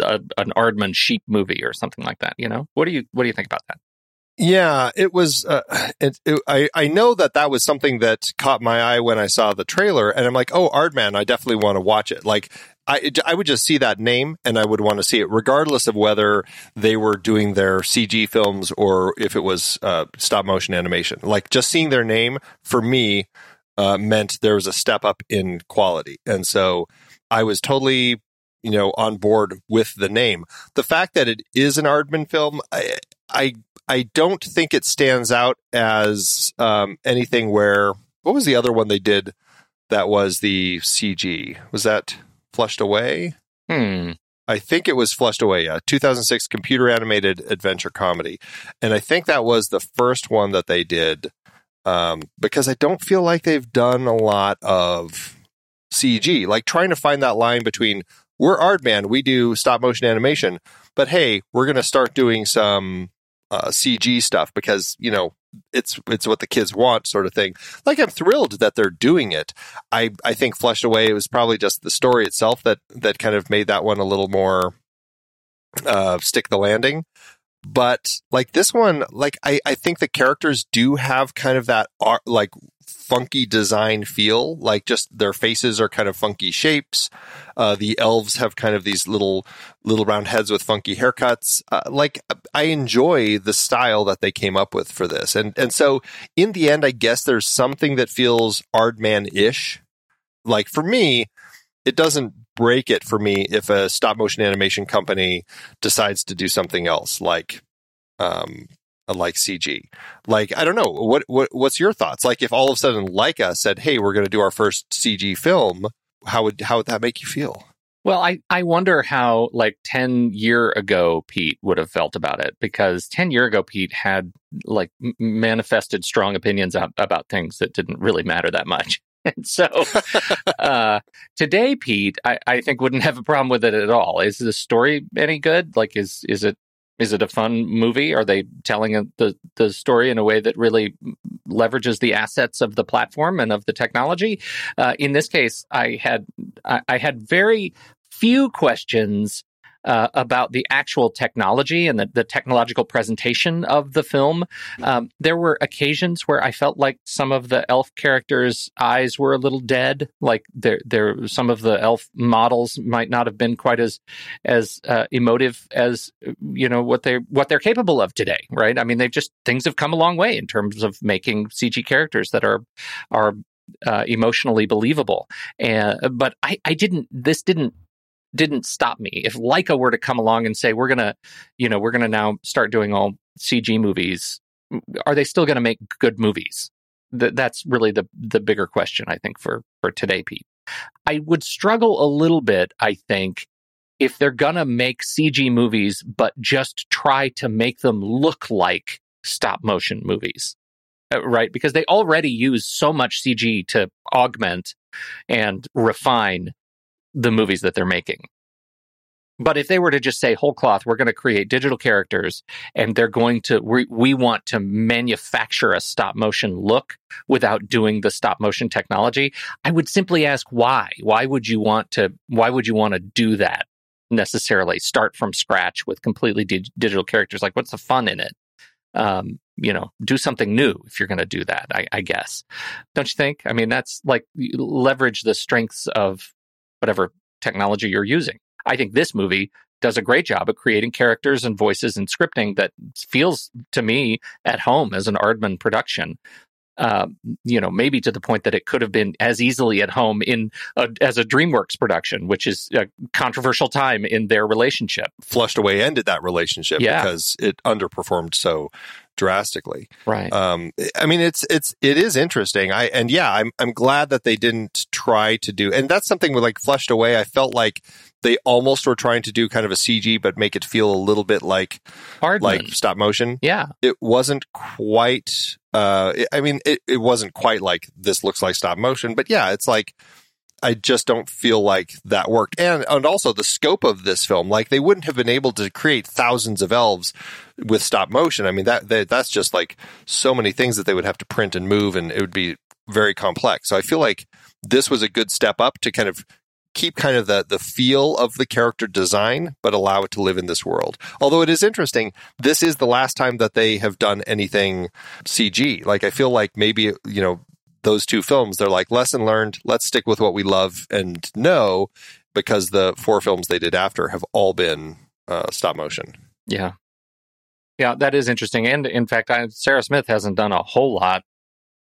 a, an Aardman sheep movie or something like that. You know, what do you what do you think about that? Yeah, it was. Uh, it, it, I I know that that was something that caught my eye when I saw the trailer, and I'm like, oh, Aardman, I definitely want to watch it. Like, I I would just see that name, and I would want to see it, regardless of whether they were doing their CG films or if it was uh, stop motion animation. Like, just seeing their name for me uh, meant there was a step up in quality, and so I was totally you know on board with the name. The fact that it is an Aardman film, I I I don't think it stands out as um, anything where what was the other one they did that was the CG? Was that Flushed Away? Hmm. I think it was Flushed Away, yeah. 2006 computer animated adventure comedy. And I think that was the first one that they did um, because I don't feel like they've done a lot of CG. Like trying to find that line between we're Aardman, we do stop motion animation, but hey, we're going to start doing some uh, CG stuff because you know it's it's what the kids want, sort of thing. Like I'm thrilled that they're doing it. I I think Flushed Away it was probably just the story itself that that kind of made that one a little more uh, stick the landing. But like this one, like I I think the characters do have kind of that art like funky design feel. Like just their faces are kind of funky shapes. Uh, the elves have kind of these little little round heads with funky haircuts. Uh, like I enjoy the style that they came up with for this, and and so in the end, I guess there's something that feels Aardman ish. Like for me, it doesn't break it for me if a stop motion animation company decides to do something else, like um, like CG. Like I don't know what what what's your thoughts? Like if all of a sudden Laika said, "Hey, we're going to do our first CG film," how would how would that make you feel? Well, I, I wonder how like 10 year ago Pete would have felt about it because 10 year ago Pete had like manifested strong opinions out, about things that didn't really matter that much. And [laughs] so uh, today, Pete, I, I think wouldn't have a problem with it at all. Is the story any good? Like, is is it is it a fun movie? Are they telling the the story in a way that really leverages the assets of the platform and of the technology? Uh, in this case, I had I, I had very few questions uh, about the actual technology and the, the, technological presentation of the film. Um, there were occasions where I felt like some of the elf characters' eyes were a little dead. Like there, there, some of the elf models might not have been quite as as uh, emotive as you know what they what they're capable of today. Right? I mean, they've just things have come a long way in terms of making CG characters that are are uh, emotionally believable. And but I, I didn't. This didn't didn't stop me. If Laika were to come along and say, we're to, you know, we're to now start doing all CG movies, are they still to make good movies? Th- that's really the, the bigger question, I think, for, for today, Pete. I would struggle a little bit, I think, if they're to make CG movies, but just try to make them look like stop motion movies. Uh, right? Because they already use so much CG to augment and refine the movies that they're making. But if they were to just say whole cloth, we're going to create digital characters and they're going to, we, we want to manufacture a stop motion look without doing the stop motion technology, I would simply ask why? Why would you want to, why would you want to do that necessarily? Start from scratch with completely di- digital characters. Like, what's the fun in it? Um, you know, do something new if you're going to do that, I, I guess. Don't you think? I mean, that's like leverage the strengths of whatever technology you're using. I think this movie does a great job of creating characters and voices and scripting that feels to me at home as an Aardman production. Uh, you know, maybe to the point that it could have been as easily at home in a, as a DreamWorks production, which is a controversial time in their relationship. Flushed Away ended that relationship yeah. because it underperformed so drastically. Right. Um, I mean, it's it's it is interesting. I and yeah, I'm I'm glad that they didn't try to do, and that's something with like Flushed Away. I felt like they almost were trying to do kind of a CG, but make it feel a little bit like Aardman. like stop motion. Yeah. It wasn't quite. Uh, I mean, it, it wasn't quite like this looks like stop motion, but yeah, it's like I just don't feel like that worked. And and also the scope of this film, like they wouldn't have been able to create thousands of elves with stop motion. I mean that, that that's just like so many things that they would have to print and move, and it would be very complex. So I feel like this was a good step up to kind of keep kind of the the feel of the character design, but allow it to live in this world. Although it is interesting, this is the last time that they have done anything CG. Like I feel like maybe you know those two films, they're like lesson learned. Let's stick with what we love and know, because the four films they did after have all been uh, stop motion. Yeah. Yeah, that is interesting. And in fact, I, Sarah Smith hasn't done a whole lot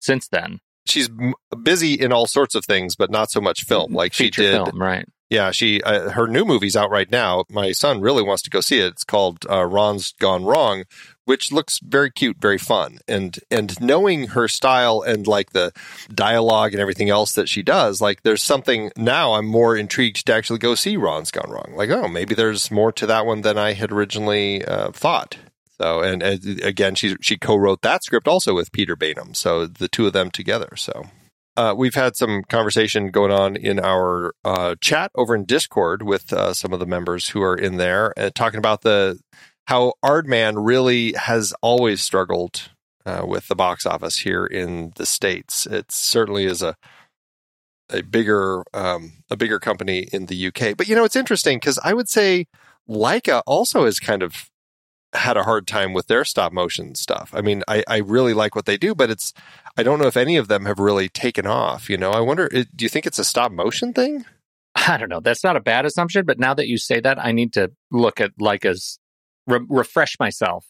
since then. She's m- busy in all sorts of things, but not so much film. Like she did film, right? Yeah, she uh, her new movie's out right now. My son really wants to go see it. It's called uh, Ron's Gone Wrong, which looks very cute, very fun. And and knowing her style and like the dialogue and everything else that she does, like there's something now I'm more intrigued to actually go see Ron's Gone Wrong. Like, oh, maybe there's more to that one than I had originally uh, thought. So, and, and again, she she co-wrote that script also with Peter Baynham. So the two of them together. So uh, we've had some conversation going on in our uh, chat over in Discord with uh, some of the members who are in there, uh, talking about the how Aardman really has always struggled uh, with the box office here in the states. It certainly is a a bigger um, a bigger company in the UK. But you know, it's interesting because I would say Laika also has kind of had a hard time with their stop motion stuff. I mean, I, I really like what they do, but it's I don't know if any of them have really taken off. You know, I wonder. Do you think it's a stop motion thing? I don't know. That's not a bad assumption, but now that you say that, I need to look at Laika's, re- refresh myself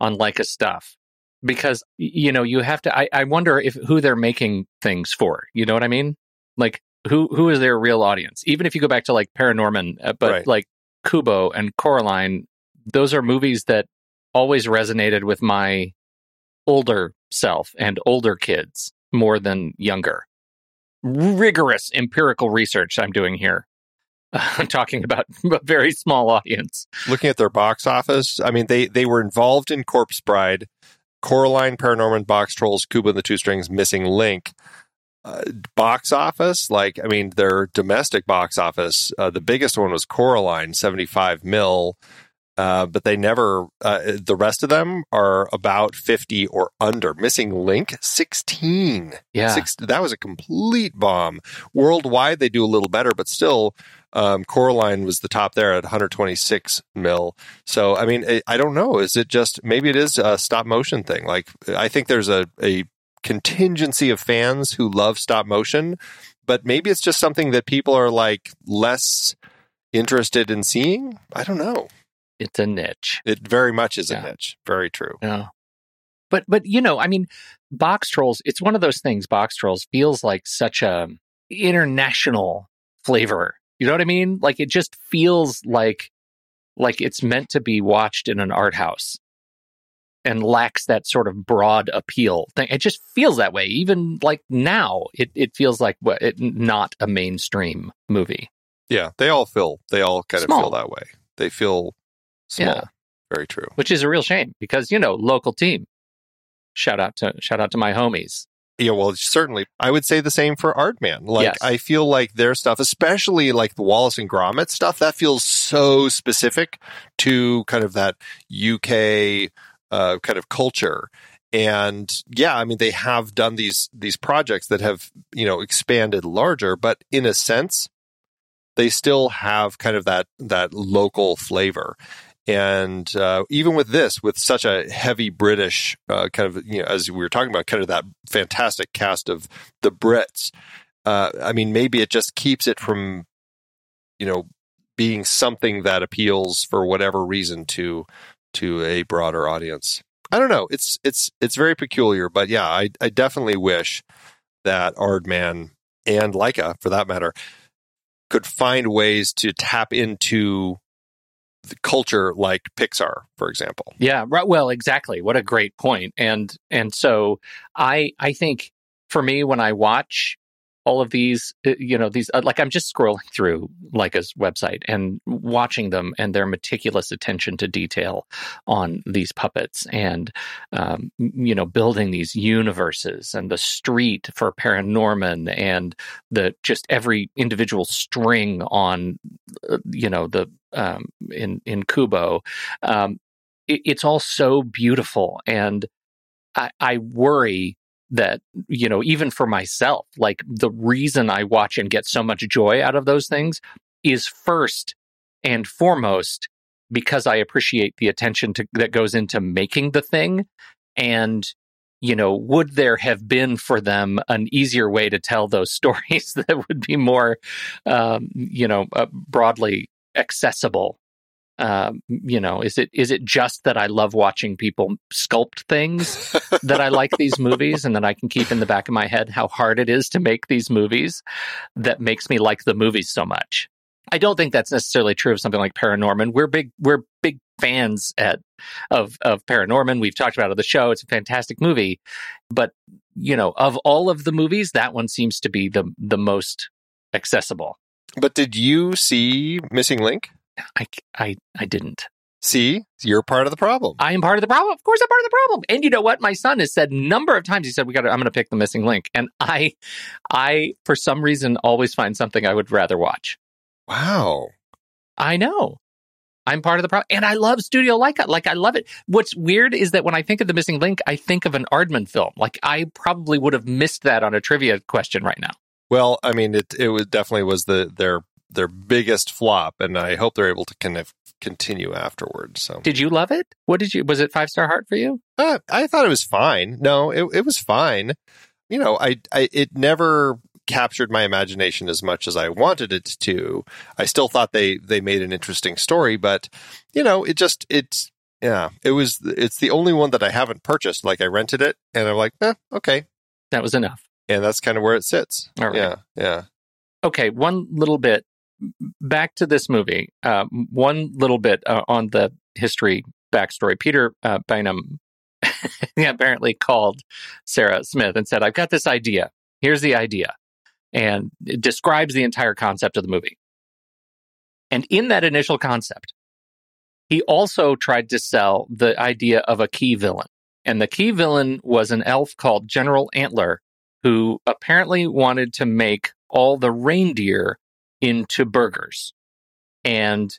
on Laika stuff because you know you have to. I, I wonder if who they're making things for. You know what I mean? Like who who is their real audience? Even if you go back to like Paranorman, uh, but Right. like Kubo and Coraline, those are movies that always resonated with my older self and older kids more than younger. Rigorous empirical research I'm doing here. I'm [laughs] talking about [laughs] a very small audience. Looking at their box office, I mean, they they were involved in Corpse Bride, Coraline, Paranorman, Box Trolls, Kubo and the Two Strings, Missing Link. Uh, box office, like I mean, their domestic box office, uh, the biggest one was Coraline, seventy five mil. Uh, but they never. Uh, the rest of them are about fifty or under. Missing Link, sixteen. Yeah. Six, that was a complete bomb. Worldwide, they do a little better, but still, um, Coraline was the top there at 126 mil. So, I mean, I, I don't know. Is it just maybe it is a stop motion thing? Like, I think there's a, a contingency of fans who love stop motion, but maybe it's just something that people are like less interested in seeing. I don't know. It's a niche. It very much is Yeah. a niche. Very true. Yeah. But but you know, I mean, Boxtrolls, it's one of those things, Boxtrolls feels like such a international flavor. You know what I mean? Like it just feels like like it's meant to be watched in an art house and lacks that sort of broad appeal thing. It just feels that way. Even like now, it, it feels like what it not a mainstream movie. Yeah, they all feel they all kind of feel that way. They feel small. Yeah. Very true. Which is a real shame because, you know, local team. Shout out to shout out to my homies. Yeah, well, certainly. I would say the same for Aardman. Like, Yes. I feel like their stuff, especially like the Wallace and Gromit stuff, that feels so specific to kind of that UK uh, kind of culture. And yeah, I mean, they have done these these projects that have you know expanded larger, but in a sense, they still have kind of that that local flavor. And uh, even with this, with such a heavy British uh, kind of, you know, as we were talking about, kind of that fantastic cast of the Brits, uh, I mean, maybe it just keeps it from, you know, being something that appeals for whatever reason to to a broader audience. I don't know. It's it's it's very peculiar, but yeah, I I definitely wish that Aardman and Laika, for that matter, could find ways to tap into culture like Pixar, for example. Yeah, right. Well, exactly. What a great point. And and so I I think for me when I watch all of these, uh, you know, these, uh, like I'm just scrolling through Laika's website and watching them and their meticulous attention to detail on these puppets and, um, you know, building these universes and the street for Paranorman and the just every individual string on, uh, you know, the, um, in, in Kubo. Um, it, it's all so beautiful. And I, I worry that you know even for myself like the reason i watch and get so much joy out of those things is first and foremost because i appreciate the attention to, that goes into making the thing. And you know would there have been for them an easier way to tell those [laughs] stories that would be more um, you know uh, broadly accessible um, you know, is it is it just that I love watching people sculpt things that I like these movies and that I can keep in the back of my head how hard it is to make these movies that makes me like the movies so much. I don't think that's necessarily true of something like Paranorman. We're big we're big fans at of of Paranorman. We've talked about it on the show. It's a fantastic movie, but you know, of all of the movies, that one seems to be the the most accessible. But did you see Missing Link? I, I, I didn't. See, you're part of the problem. I am part of the problem. Of course, I'm part of the problem. And you know what? My son has said number of times. He said, "We got. I'm going to pick the missing link." And I, I, for some reason, always find something I would rather watch. Wow. I know. I'm part of the problem, and I love Studio Laika. Like I love it. What's weird is that when I think of the missing link, I think of an Aardman film. Like I probably would have missed that on a trivia question right now. Well, I mean, it it was definitely was the their their biggest flop, and I hope they're able to kind of continue afterwards. So, did you love it? What did you? Was it five star heart for you? Uh, I thought it was fine. No, it it was fine. You know, I, I it never captured my imagination as much as I wanted it to. I still thought they they made an interesting story, but you know, it just it's yeah, it was it's the only one that I haven't purchased. Like I rented it, and I'm like, eh, okay, that was enough, and that's kind of where it sits. All right. Yeah, yeah. Okay, one little bit back to this movie. Uh, one little bit uh, on the history backstory. Peter uh, Baynham [laughs] apparently called Sarah Smith and said, "I've got this idea. Here's the idea," and it describes the entire concept of the movie. And in that initial concept, he also tried to sell the idea of a key villain. And the key villain was an elf called General Antler, who apparently wanted to make all the reindeer into burgers. And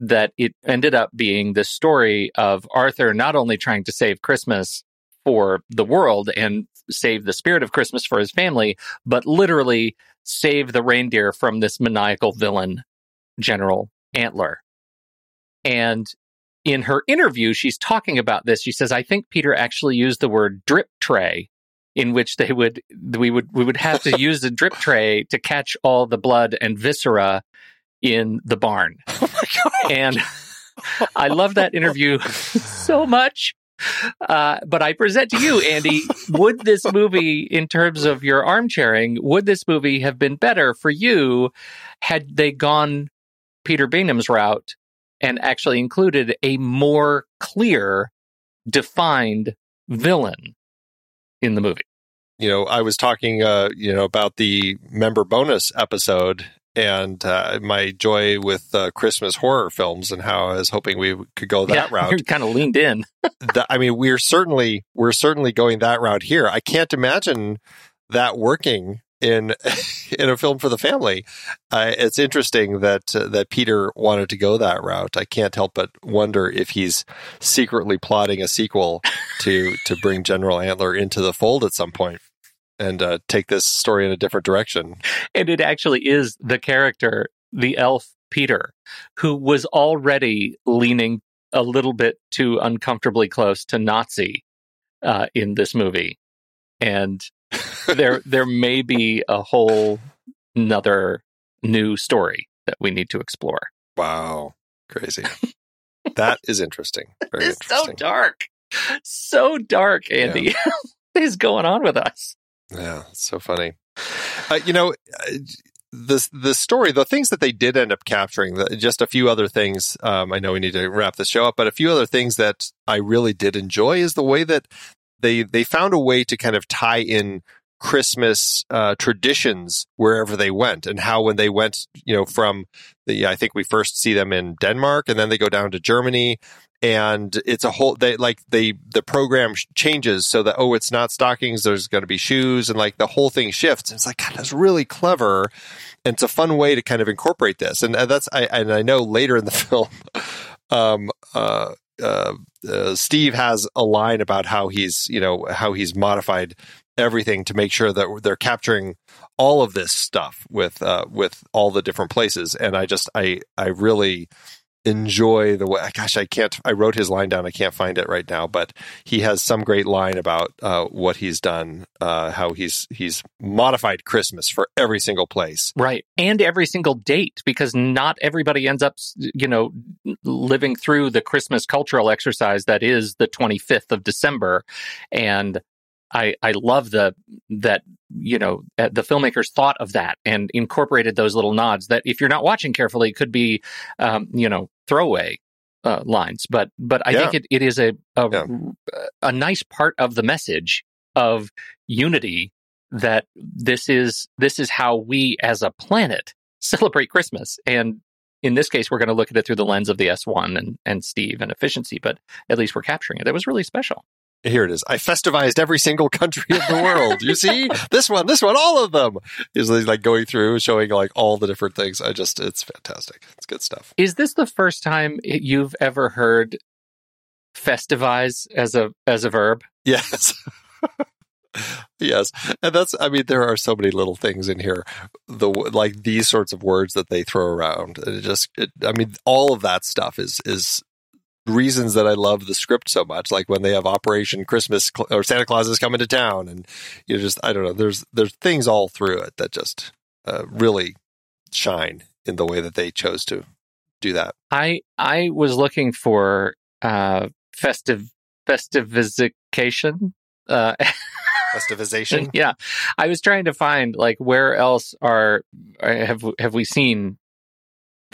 that it ended up being the story of Arthur not only trying to save Christmas for the world and save the spirit of Christmas for his family, but literally save the reindeer from this maniacal villain, General Antler. And in her interview, she's talking about this. She says, I think Peter actually used the word drip tray in which they would we would we would have to [laughs] use a drip tray to catch all the blood and viscera in the barn. [laughs] Oh my! And I love that interview [laughs] so much. Uh, but I present to you, Andy, would this movie, in terms of your armchairing, would this movie have been better for you had they gone Peter Baynham's route and actually included a more clear, defined villain in the movie. You know, I was talking, uh, you know, about the member bonus episode and uh, my joy with uh, Christmas horror films and how I was hoping we could go that yeah, [laughs] route. You kind of leaned in. [laughs] that, I mean, we're certainly we're certainly going that route here. I can't imagine that working in [laughs] in a film for the family. Uh, it's interesting that uh, that Peter wanted to go that route. I can't help but wonder if he's secretly plotting a sequel to to bring General Antler into the fold at some point and uh, take this story in a different direction. And it actually is the character, the elf Peter, who was already leaning a little bit too uncomfortably close to Nazi uh, in this movie, and [laughs] there there may be a whole another new story that we need to explore. Wow, crazy! [laughs] that is interesting. Very it's interesting. so dark, so dark. Andy, yeah. [laughs] what is going on with us? Yeah, it's so funny. Uh, you know, the the story, the things that they did end up capturing, the, just a few other things. Um, I know we need to wrap the show up, but a few other things that I really did enjoy is the way that they they found a way to kind of tie in Christmas uh, traditions wherever they went, and how when they went, you know, from the I think we first see them in Denmark, and then they go down to Germany, and it's a whole they like they the program changes so that oh it's not stockings there's going to be shoes and like the whole thing shifts. And it's like god that's really clever and it's a fun way to kind of incorporate this. And, that's I and I know later in the [laughs] film um uh uh, uh, Steve has a line about how he's, you know, how he's modified everything to make sure that they're capturing all of this stuff with uh, with all the different places. And I just, I, I really enjoy the way. Gosh, I can't. I wrote his line down. I can't find it right now, but he has some great line about uh, what he's done, uh, how he's he's modified Christmas for every single place. Right. And every single date, because not everybody ends up, you know, living through the Christmas cultural exercise that is the 25th of December. And I, I love the that you know the filmmakers thought of that and incorporated those little nods that if you're not watching carefully could be um, you know throwaway uh, lines but but I Yeah. think it, it is a a, Yeah. a nice part of the message of unity that this is this is how we as a planet [laughs] celebrate Christmas and in this case we're going to look at it through the lens of the S1 and and Steve and efficiency but at least we're capturing it it was really special Here it is. I festivized every single country of the world. You see [laughs] this one, this one, all of them. Is like going through showing like all the different things. I just, it's fantastic. It's good stuff. Is this the first time you've ever heard festivize as a as a verb? Yes. [laughs] yes. And that's, I mean, there are so many little things in here, the like these sorts of words that they throw around. It just, it, I mean, all of that stuff is, is, reasons that I love the script so much like when they have operation christmas Cl- or santa claus is coming to town and you just i don't know there's there's things all through it that just uh, really shine in the way that they chose to do that I I was looking for uh festive festivization. Uh [laughs] festivization yeah. I was trying to find like where else are have have we seen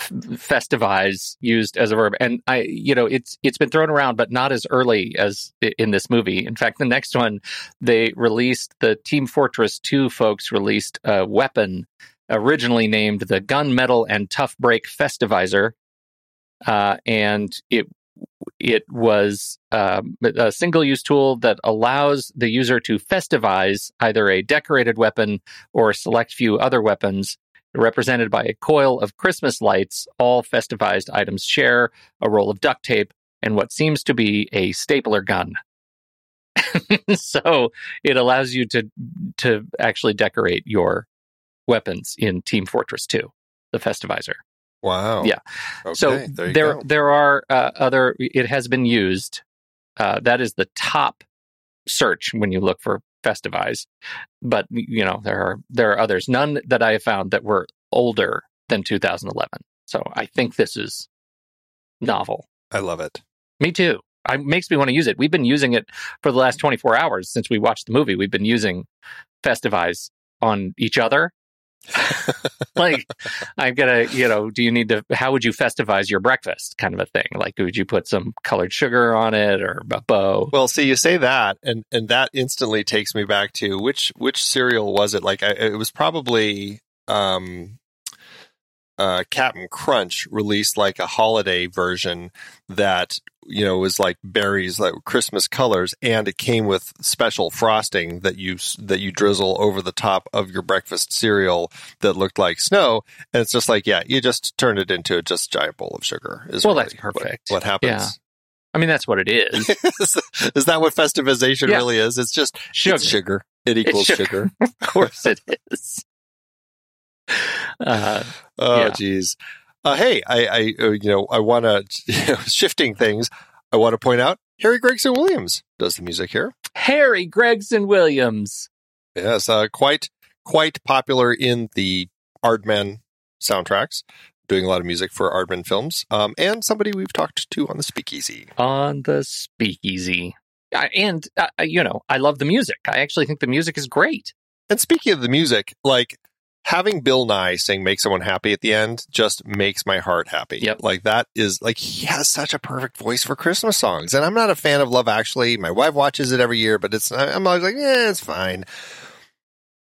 festivize used as a verb. And i you know it's it's been thrown around but not as early as in this movie. In fact the next one they released the team fortress 2 folks released a weapon originally named the gunmetal and tough break festivizer. Uh, and it it was um, a single use tool that allows the user to festivize either a decorated weapon or select few other weapons represented by a coil of Christmas lights. All festivized items share a roll of duct tape and what seems to be a stapler gun. [laughs] so it allows you to to actually decorate your weapons in Team Fortress 2, the festivizer. wow Yeah. okay, so there there there are uh, other. It has been used. Uh, that is the top search when you look for Festivize, but you know there are there are others. None that I have found that were older than 2011. So I think this is novel. i love it Me too. It makes me want to use it. We've been using it for the last 24 hours since we watched the movie. We've been using Festivize on each other. [laughs] like, I'm gonna, you know, do you need to? How would you festivize your breakfast? Kind of a thing. Like, would you put some colored sugar on it or a bow? Well, see, you say that, and and that instantly takes me back to which which cereal was it? Like, I, it was probably um, uh, Cap'n Crunch released like a holiday version that you know it was like berries, like Christmas colors, and it came with special frosting that you that you drizzle over the top of your breakfast cereal that looked like snow, and it's just like, yeah, you just turned it into a just giant bowl of sugar. Is Well, really that's perfect. What, happens? Yeah. I mean, that's what it is. [laughs] is, is that what festivization Yeah. really is? It's just Sugar. It's sugar. It equals sugar. sugar. [laughs] of course, it is. [laughs] Uh, Oh, Yeah. geez. Uh, hey, I, I, uh, you know, I want to you know, shifting things. I want to point out Harry Gregson Williams does the music here. Harry Gregson Williams. Yes, uh, quite, quite popular in the Aardman soundtracks, doing a lot of music for Aardman films, um, and somebody we've talked to on the Speakeasy. on the speakeasy. I, and, uh, you know, I love the music. I actually think the music is great. And speaking of the music, like having Bill Nighy sing "Make Someone Happy" at the end just makes my heart happy. Yep. Like that is like he has such a perfect voice for Christmas songs. And I'm not a fan of Love Actually. My wife watches it every year, but it's I'm always like, yeah, it's fine.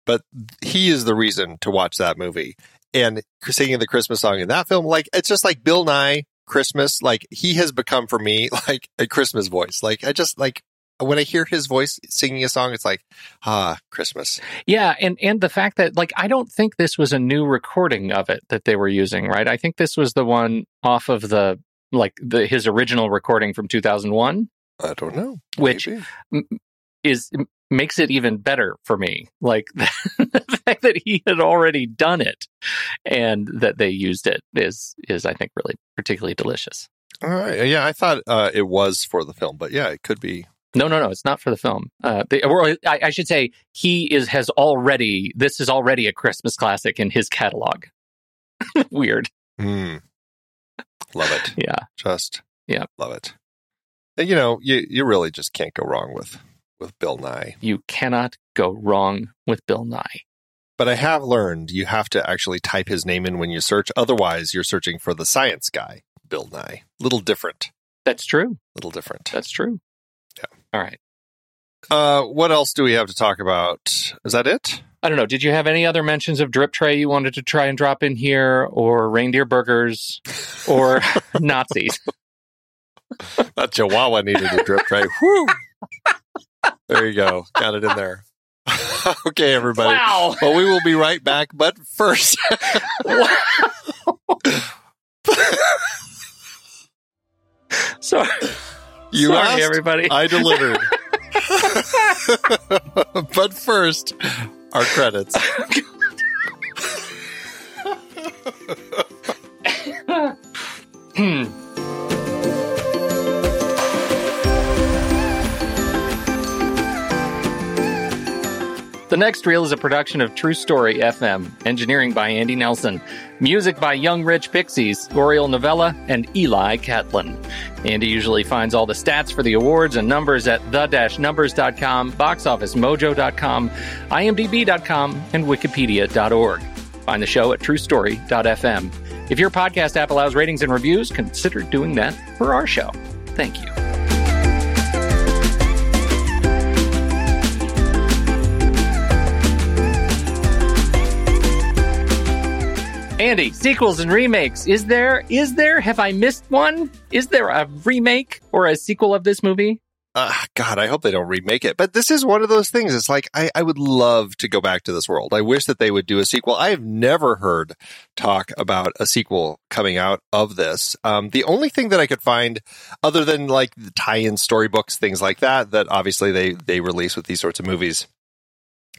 but he is the reason to watch that movie. And singing the Christmas song in that film, like it's just like Bill Nighy Christmas. Like he has become for me [laughs] like a Christmas voice. Like I just like when I hear his voice singing a song, it's like ah Christmas. Yeah, and and the fact that like I don't think this was a new recording of it that they were using, right? I think this was the one off of the like the his original recording from 2001, I don't know. which Maybe. is makes it even better for me. Like [laughs] the fact that he had already done it and that they used it is is I think really particularly delicious. All right. Yeah, I thought uh, it was for the film, but yeah, it could be. No, no, no. It's not for the film. Uh, they, or I, I should say, he is has already. This is already a Christmas classic in his catalog. [laughs] Weird. Mm. Love it. Yeah. Just Yeah. love it. And, you know, you you really just can't go wrong with with Bill Nighy. You cannot go wrong with Bill Nighy. But I have learned you have to actually type his name in when you search. Otherwise, you're searching for the science guy, Bill Nye. Little different. That's true. Little different. That's true. All right. Uh, what else do we have to talk about? Is that it? I don't know. Did you have any other mentions of drip tray you wanted to try and drop in here, or reindeer burgers, or [laughs] Nazis? That Chihuahua needed a drip tray. Whew. There you go. Got it in there. [laughs] okay, everybody. Wow. Well, we will be right back, but first. [laughs] Sorry, You sorry, asked, everybody. I delivered. [laughs] [laughs] but first, our credits. Hmm. [laughs] [clears throat] [clears throat] The next reel is a production of True Story FM, engineering by Andy Nelson, music by Young Rich Pixies, Oriole Novella, and Eli Catlin. Andy usually finds all the stats for the awards and numbers at the-numbers.com, boxofficemojo.com, imdb.com, and wikipedia.org. Find the show at truestory.fm. If your podcast app allows ratings and reviews, consider doing that for our show. Thank you. Andy, sequels and remakes. Is there? Is there? Have I missed one? Is there a remake or a sequel of this movie? Uh, God, I hope they don't remake it. But this is one of those things. It's like, I, I would love to go back to this world. I wish that they would do a sequel. I have never heard talk about a sequel coming out of this. Um, the only thing that I could find, other than like tie-in storybooks, things like that, that obviously they, they release with these sorts of movies,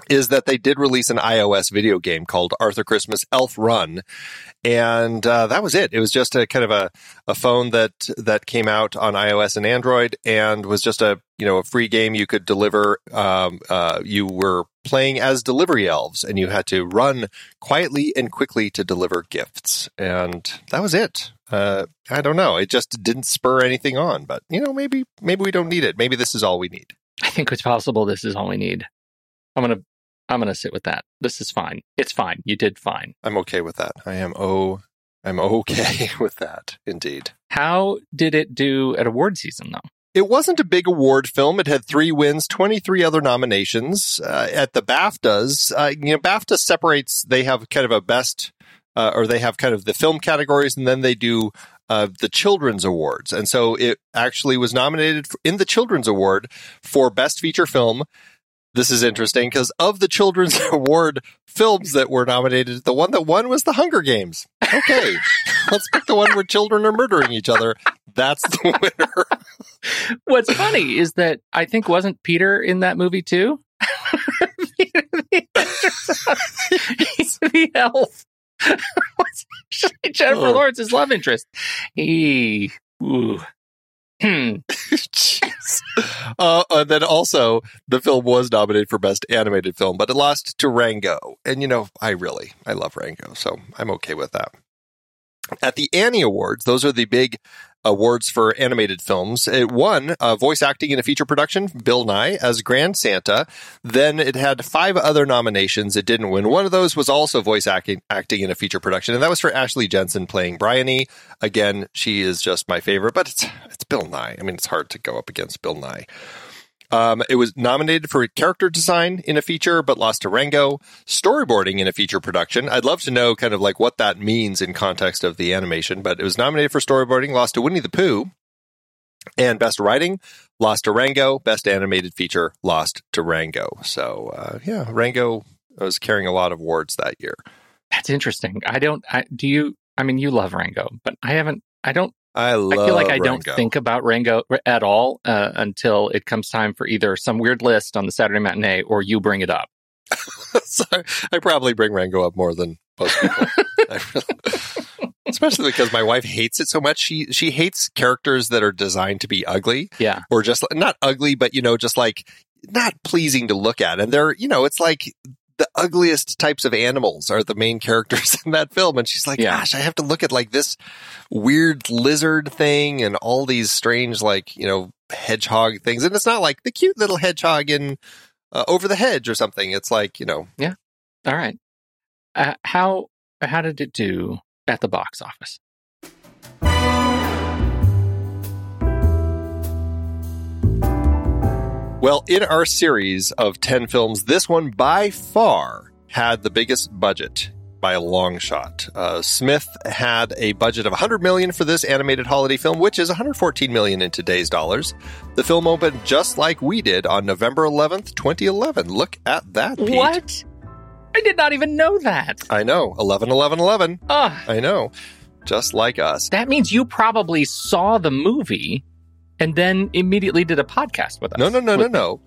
is that they did release an iOS video game called Arthur Christmas Elf Run, and uh, that was it. It was just a kind of a, a phone that that came out on iOS and Android, and was just a you know a free game you could deliver. Um, uh, you were playing as delivery elves, and you had to run quietly and quickly to deliver gifts, and that was it. Uh, I don't know. It just didn't spur anything on, but you know maybe maybe we don't need it. Maybe this is all we need. I think it's possible this is all we need. I'm gonna I'm gonna sit with that. This is fine. It's fine. You did fine. I'm okay with that. I am oh, I'm okay [laughs] with that. Indeed. How did it do at award season though? It wasn't a big award film. It had three wins, 23 other nominations. Uh, at the BAFTAs, uh, you know, BAFTA separates, they have kind of a best, uh, or they have kind of the film categories, and then they do uh, the children's awards. And so it actually was nominated in the children's award for best feature film. This is interesting because of the children's [laughs] award films that were nominated, the one that won was The Hunger Games. Okay, [laughs] let's pick the one where children are murdering each other. That's the [laughs] winner. What's funny is that I think wasn't Peter in that movie too? He's the elf. What's actually Jennifer Oh. Lawrence's love interest. He ooh. Hmm. [laughs] Uh, and then also, the film was nominated for Best Animated Film, but it lost to Rango. And, you know, I really, I love Rango, so I'm okay with that. At the Annie Awards, those are the big awards for animated films. It won uh, voice acting in a feature production, Bill Nighy as Grand Santa. Then it had five other nominations. It didn't win. One of those was also voice acting, acting in a feature production, and that was for Ashley Jensen playing Bryony. Again, she is just my favorite, but it's it's Bill Nighy. I mean, it's hard to go up against Bill Nighy. Um, it was nominated for character design in a feature, but lost to Rango. Storyboarding in a feature production. I'd love to know kind of like what that means in context of the animation, but it was nominated for storyboarding, lost to Winnie the Pooh. And best writing, lost to Rango. Best animated feature, lost to Rango. So, uh, yeah, Rango was carrying a lot of awards that year. That's interesting. I don't. I, do you? I mean, you love Rango, but I haven't. I don't. I love I feel like I don't think about Rango at all uh, until it comes time for either some weird list on the Saturday matinee or you bring it up. [laughs] so I probably bring Rango up more than most people. [laughs] Really- Especially because my wife hates it so much. She she hates characters that are designed to be ugly Yeah. or just not ugly, but you know, just like not pleasing to look at. And they're, you know, it's like the ugliest types of animals are the main characters [laughs] in that film. And she's like, Yeah. gosh, I have to look at like this weird lizard thing and all these strange, like, you know, hedgehog things. And it's not like the cute little hedgehog in uh, Over the Hedge or something. It's like, you know, Yeah. All right. Uh, how how did it do at the box office? Well, in our series of 10 films, this one by far had the biggest budget by a long shot. Uh, Smith had a budget of 100 million for this animated holiday film, which is 114 million in today's dollars. The film opened just like we did on November 11th, 2011. Look at that, Pete. What? I did not even know that. I know. 11 11 11. Ah, I know. Just like us. that means you probably saw the movie and then immediately did a podcast with us. No, no, no, no, no.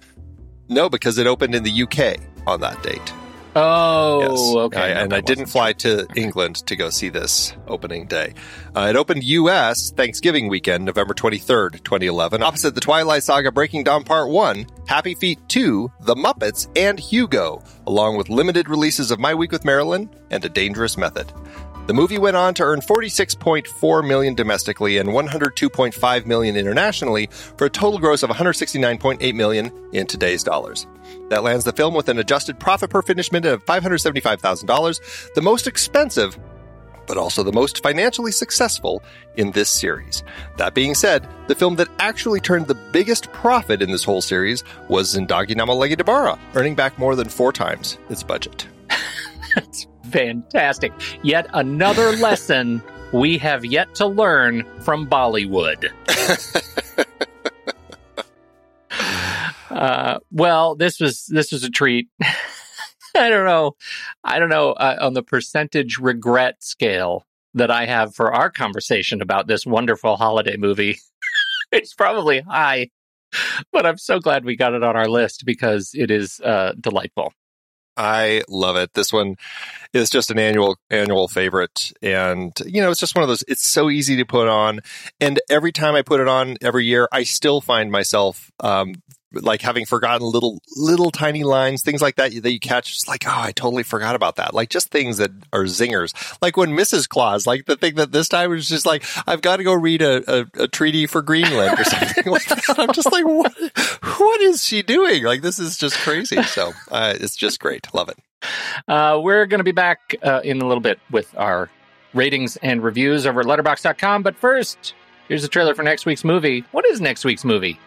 No, because it opened in the UK on that date. Oh, Yes. okay. I- No, and I didn't fly to England to go see this opening day. Uh, it opened U.S. Thanksgiving weekend, November 23rd, 2011, opposite the Twilight Saga Breaking Dawn Part 1, Happy Feet 2, The Muppets, and Hugo, along with limited releases of My Week with Marilyn and A Dangerous Method. The movie went on to earn 46.4 million domestically and 102.5 million internationally for a total gross of 169.8 million in today's dollars. That lands the film with an adjusted profit per finished minute of $575,000, the most expensive but also the most financially successful in this series. That being said, the film that actually turned the biggest profit in this whole series was Zindagi Na Milegi Dobara, earning back more than four times its budget. [laughs] That's fantastic. Yet another [laughs] lesson we have yet to learn from Bollywood. [laughs] uh, well, this was this was a treat. [laughs] I don't know. I don't know uh, on the percentage regret scale that I have for our conversation about this wonderful holiday movie. it's probably high, but I'm so glad we got it on our list because it is uh, delightful. I love it. This one is just an annual annual favorite, and you know it's just one of those. It's so easy to put on, and every time I put it on every year, I still find myself um, like having forgotten little little tiny lines, things like that that you catch. Just like oh, I totally forgot about that. Like just things that are zingers. Like when Mrs. Claus, like the thing that this time was just like I've got to go read a, a, a treaty for Greenland or something [laughs] like that. I'm just like what what is she doing? Like this is just crazy. So uh, it's just great. Love it. Uh, we're going to be back uh, in a little bit with our ratings and reviews over at letterboxd.com. But first, here's the trailer for next week's movie. What is next week's movie?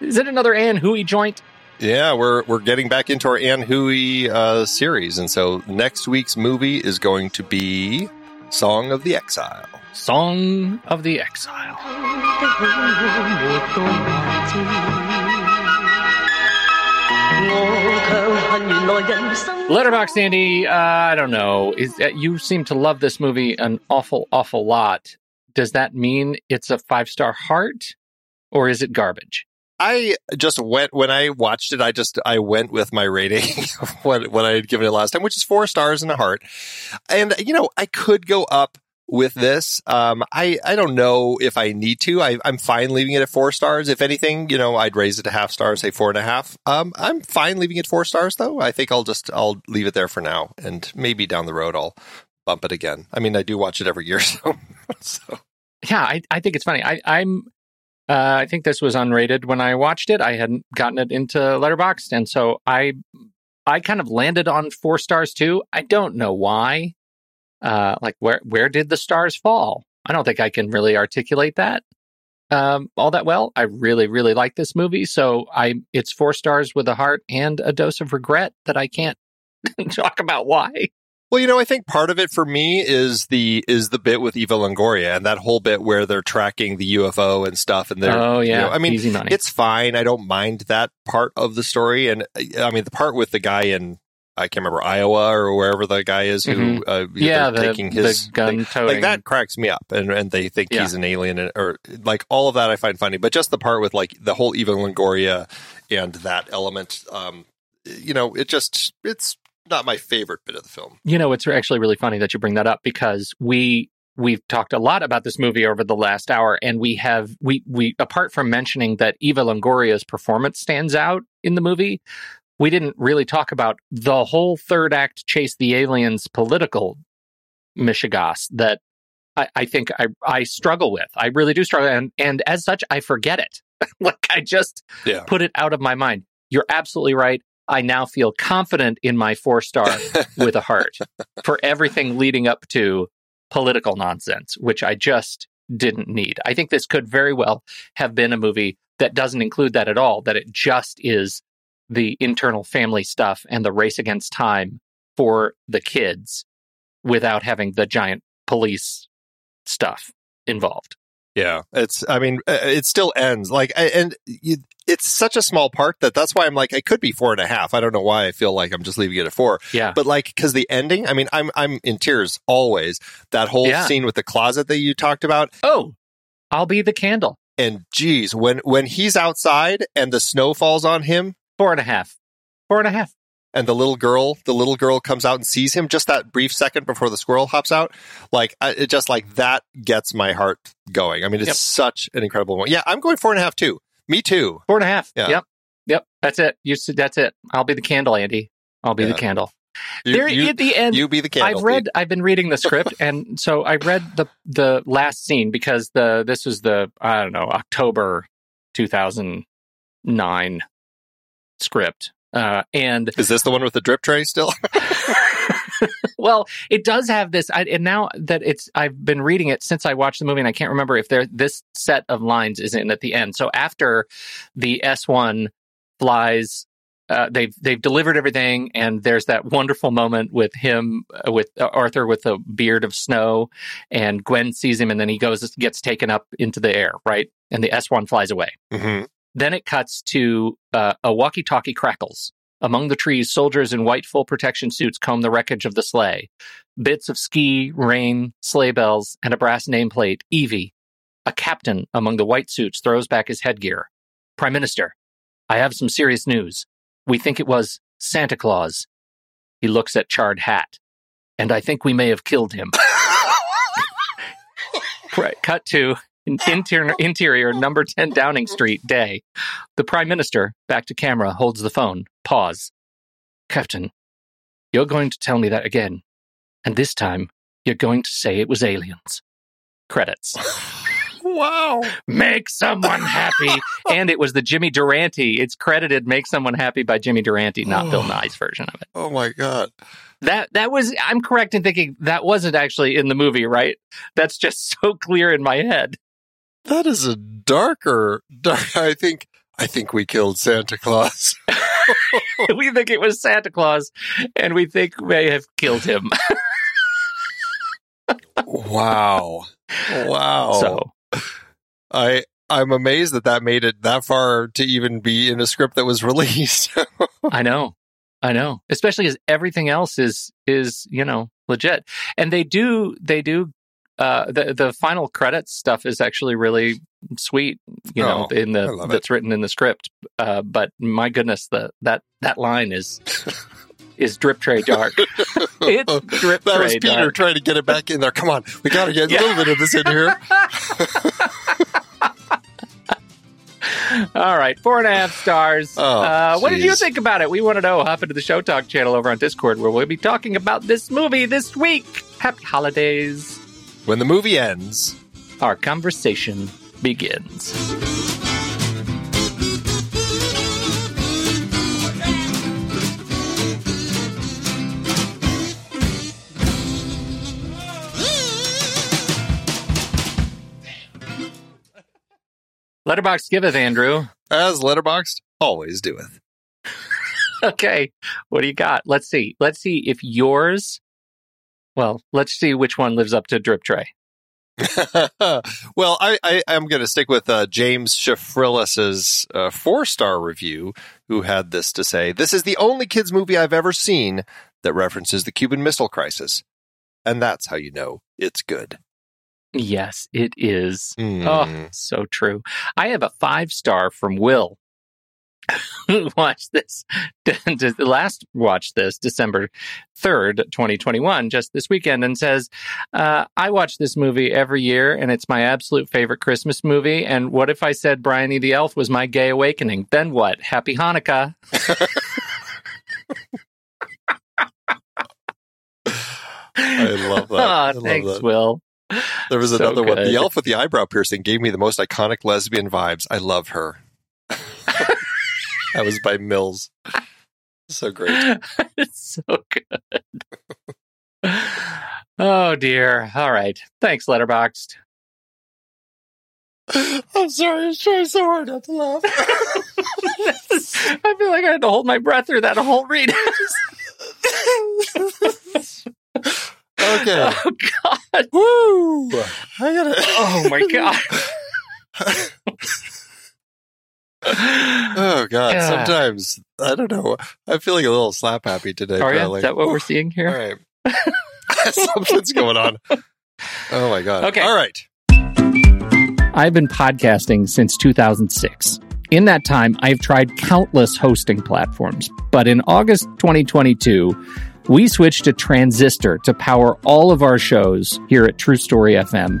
Is it another Ann Hui joint? Yeah, we're we're getting back into our Ann Hui uh, series, and so next week's movie is going to be Song of the Exile. Song of the Exile. Letterboxd Andy, uh, I don't know. Is uh, you seem to love this movie an awful, awful lot. Does that mean it's a five star heart, or is it garbage? I just went when I watched it. I just I went with my rating [laughs] of what what I had given it last time, which is four stars and a heart. And you know, I could go up with this. Um, I I don't know if I need to. I, I'm fine leaving it at four stars. If anything, you know, I'd raise it to half stars, say four and a half. Um, I'm fine leaving it four stars though. I think I'll just I'll leave it there for now, and maybe down the road I'll bump it again. I mean, I do watch it every year, [laughs] so so yeah, I, I think it's funny. I, I'm, uh, I think this was unrated when I watched it. I hadn't gotten it into Letterboxd, and so I, I kind of landed on four stars too. I don't know why. Uh, like where where did the stars fall? I don't think I can really articulate that. um, all that well. I really, really like this movie. So I, it's four stars with a heart and a dose of regret that I can't [laughs] talk about why. Well, you know, I think part of it for me is the is the bit with Eva Longoria and that whole bit where they're tracking the UFO and stuff. And they're, Oh you yeah, know, I mean, it's fine. I don't mind that part of the story. And I mean, the part with the guy in I can't remember Iowa or wherever the guy is who Mhm. uh, yeah, the, taking his gun toting. like that cracks me up and and they think Yeah. he's an alien and, or like all of that I find funny but just the part with like the whole Eva Longoria and that element um you know it just it's not my favorite bit of the film You know, it's actually really funny that you bring that up because we we've talked a lot about this movie over the last hour, and we have we we apart from mentioning that Eva Longoria's performance stands out in the movie, we didn't really talk about the whole third act chase the aliens political mishigas that I, I think I I struggle with. I really do struggle, and and as such, I forget it. [laughs] like I just Yeah. put it out of my mind. You're absolutely right. I now feel confident in my four star [laughs] with a heart for everything leading up to political nonsense, which I just didn't need. I think this could very well have been a movie that doesn't include that at all, that it just is the internal family stuff and the race against time for the kids without having the giant police stuff involved. Yeah, it's. I mean, uh, it still ends like, and you, it's such a small part that that's why I'm like, I could be four and a half. I don't know why I feel like I'm just leaving it at four, Yeah. but like, because the ending. I mean, I'm I'm in tears always. That whole Yeah. scene with the closet that you talked about, oh, I'll be the candle. and geez, when when he's outside and the snow falls on him, Four and a half. Four and a half. And the little girl, the little girl comes out and sees him just that brief second before the squirrel hops out. Like I, it just like that gets my heart going. I mean, it's Yep. such an incredible one. Yeah, I'm going four and a half too. Me too. Four and a half. Yeah. Yep. Yep. That's it. You said that's it. I'll be the candle, Andy. I'll be Yeah. the candle. You, there you, at the end, you be the candle. I've read. I've been reading the script, [laughs] and so I read the the last scene because the this was the I don't know October two thousand nine script, uh, and Is this the one with the drip tray still? [laughs] [laughs] well, it does have this. I, and now that it's, I've been reading it since I watched the movie, and I can't remember if there this set of lines is in at the end. So after the S one flies, uh, they've they've delivered everything, and there's that wonderful moment with him uh, with uh, Arthur with the beard of snow, and Gwen sees him, and then he goes gets taken up into the air, right, and the S one flies away. hmm Then it cuts to uh, a walkie talkie crackles. Among the trees, soldiers in white full protection suits comb the wreckage of the sleigh. Bits of ski, rain, sleigh bells, and a brass nameplate, Evie. A captain among the white suits throws back his headgear. Prime Minister, I have some serious news. We think it was Santa Claus. He looks at charred hat. And I think we may have killed him. [laughs] Right, Cut to [laughs] interior, interior number 10 Downing Street day. The Prime Minister, back to camera, holds the phone. Pause. Captain, you're going to tell me that again. And this time, you're going to say it was aliens. Credits. [laughs] Wow. Make someone happy. [laughs] and it was the Jimmy Durante. It's credited Make Someone Happy by Jimmy Durante, not Bill oh. Nighy's version of it. Oh my god. That that was I'm correct in thinking that wasn't actually in the movie, right? That's just so clear in my head. That is a darker. Dark, [laughs] I think. I think we killed Santa Claus. [laughs] [laughs] we think it was Santa Claus, and we think we may have killed him. wow. Wow. So I I'm amazed that that made it that far to even be in a script that was released. I know, I know. Especially as everything else is is you know legit, and they do they do. Uh, the the final credits stuff is actually really sweet, you know, Oh, in the that's written in the script. Uh, but my goodness, the that that line is [laughs] is drip tray dark. [laughs] It's drip that was Peter dark. trying to get it back in there. Come on, we got to get Yeah. a little bit of this in here. [laughs] All right, four and a half stars. Oh, uh, what did you think about it? We want to know. Hop into the Show Talk channel over on Discord where we'll be talking about this movie this week. Happy holidays. When the movie ends, Our conversation begins. Letterboxd giveth, Andrew. As Letterboxd always doeth. [laughs] Okay. What do you got? Let's see. Let's see if yours. Well, let's see which one lives up to Drip Tray. [laughs] well, I, I am going to stick with uh, James Shafrillis's uh, four star review, who had this to say: "This is the only kids movie I've ever seen that references the Cuban Missile Crisis, and that's how you know it's good." Yes, it is. Mm. Oh, so true. I have a five star from Will. [laughs] who watched this [laughs] last watched this December 3rd, 2021, just this weekend, and says, uh, I watch this movie every year and it's my absolute favorite Christmas movie. And what if I said Bryony the Elf was my gay awakening? Then what? Happy Hanukkah. I love that. [laughs] Oh, I love thanks, that. Will. There was So another one. The elf with the eyebrow piercing gave me the most iconic lesbian vibes. I love her. That was by Mills. So great. [laughs] it's so good. [laughs] oh dear. All right. Thanks, Letterboxd. [gasps] I'm sorry. I was trying so hard not to laugh. [laughs] I feel like I had to hold my breath through that whole read. Okay. oh God. Woo! I gotta. Oh my God. Oh god. Yeah. Sometimes I don't know. I'm feeling a little slap happy today. Are you? Is that what we're seeing All here? right. [laughs] Something's going on. Oh my god. Okay. All right. I've been podcasting since 2006. In that time, I've tried countless hosting platforms, but in August 2022, we switched to Transistor to power all of our shows here at True Story FM,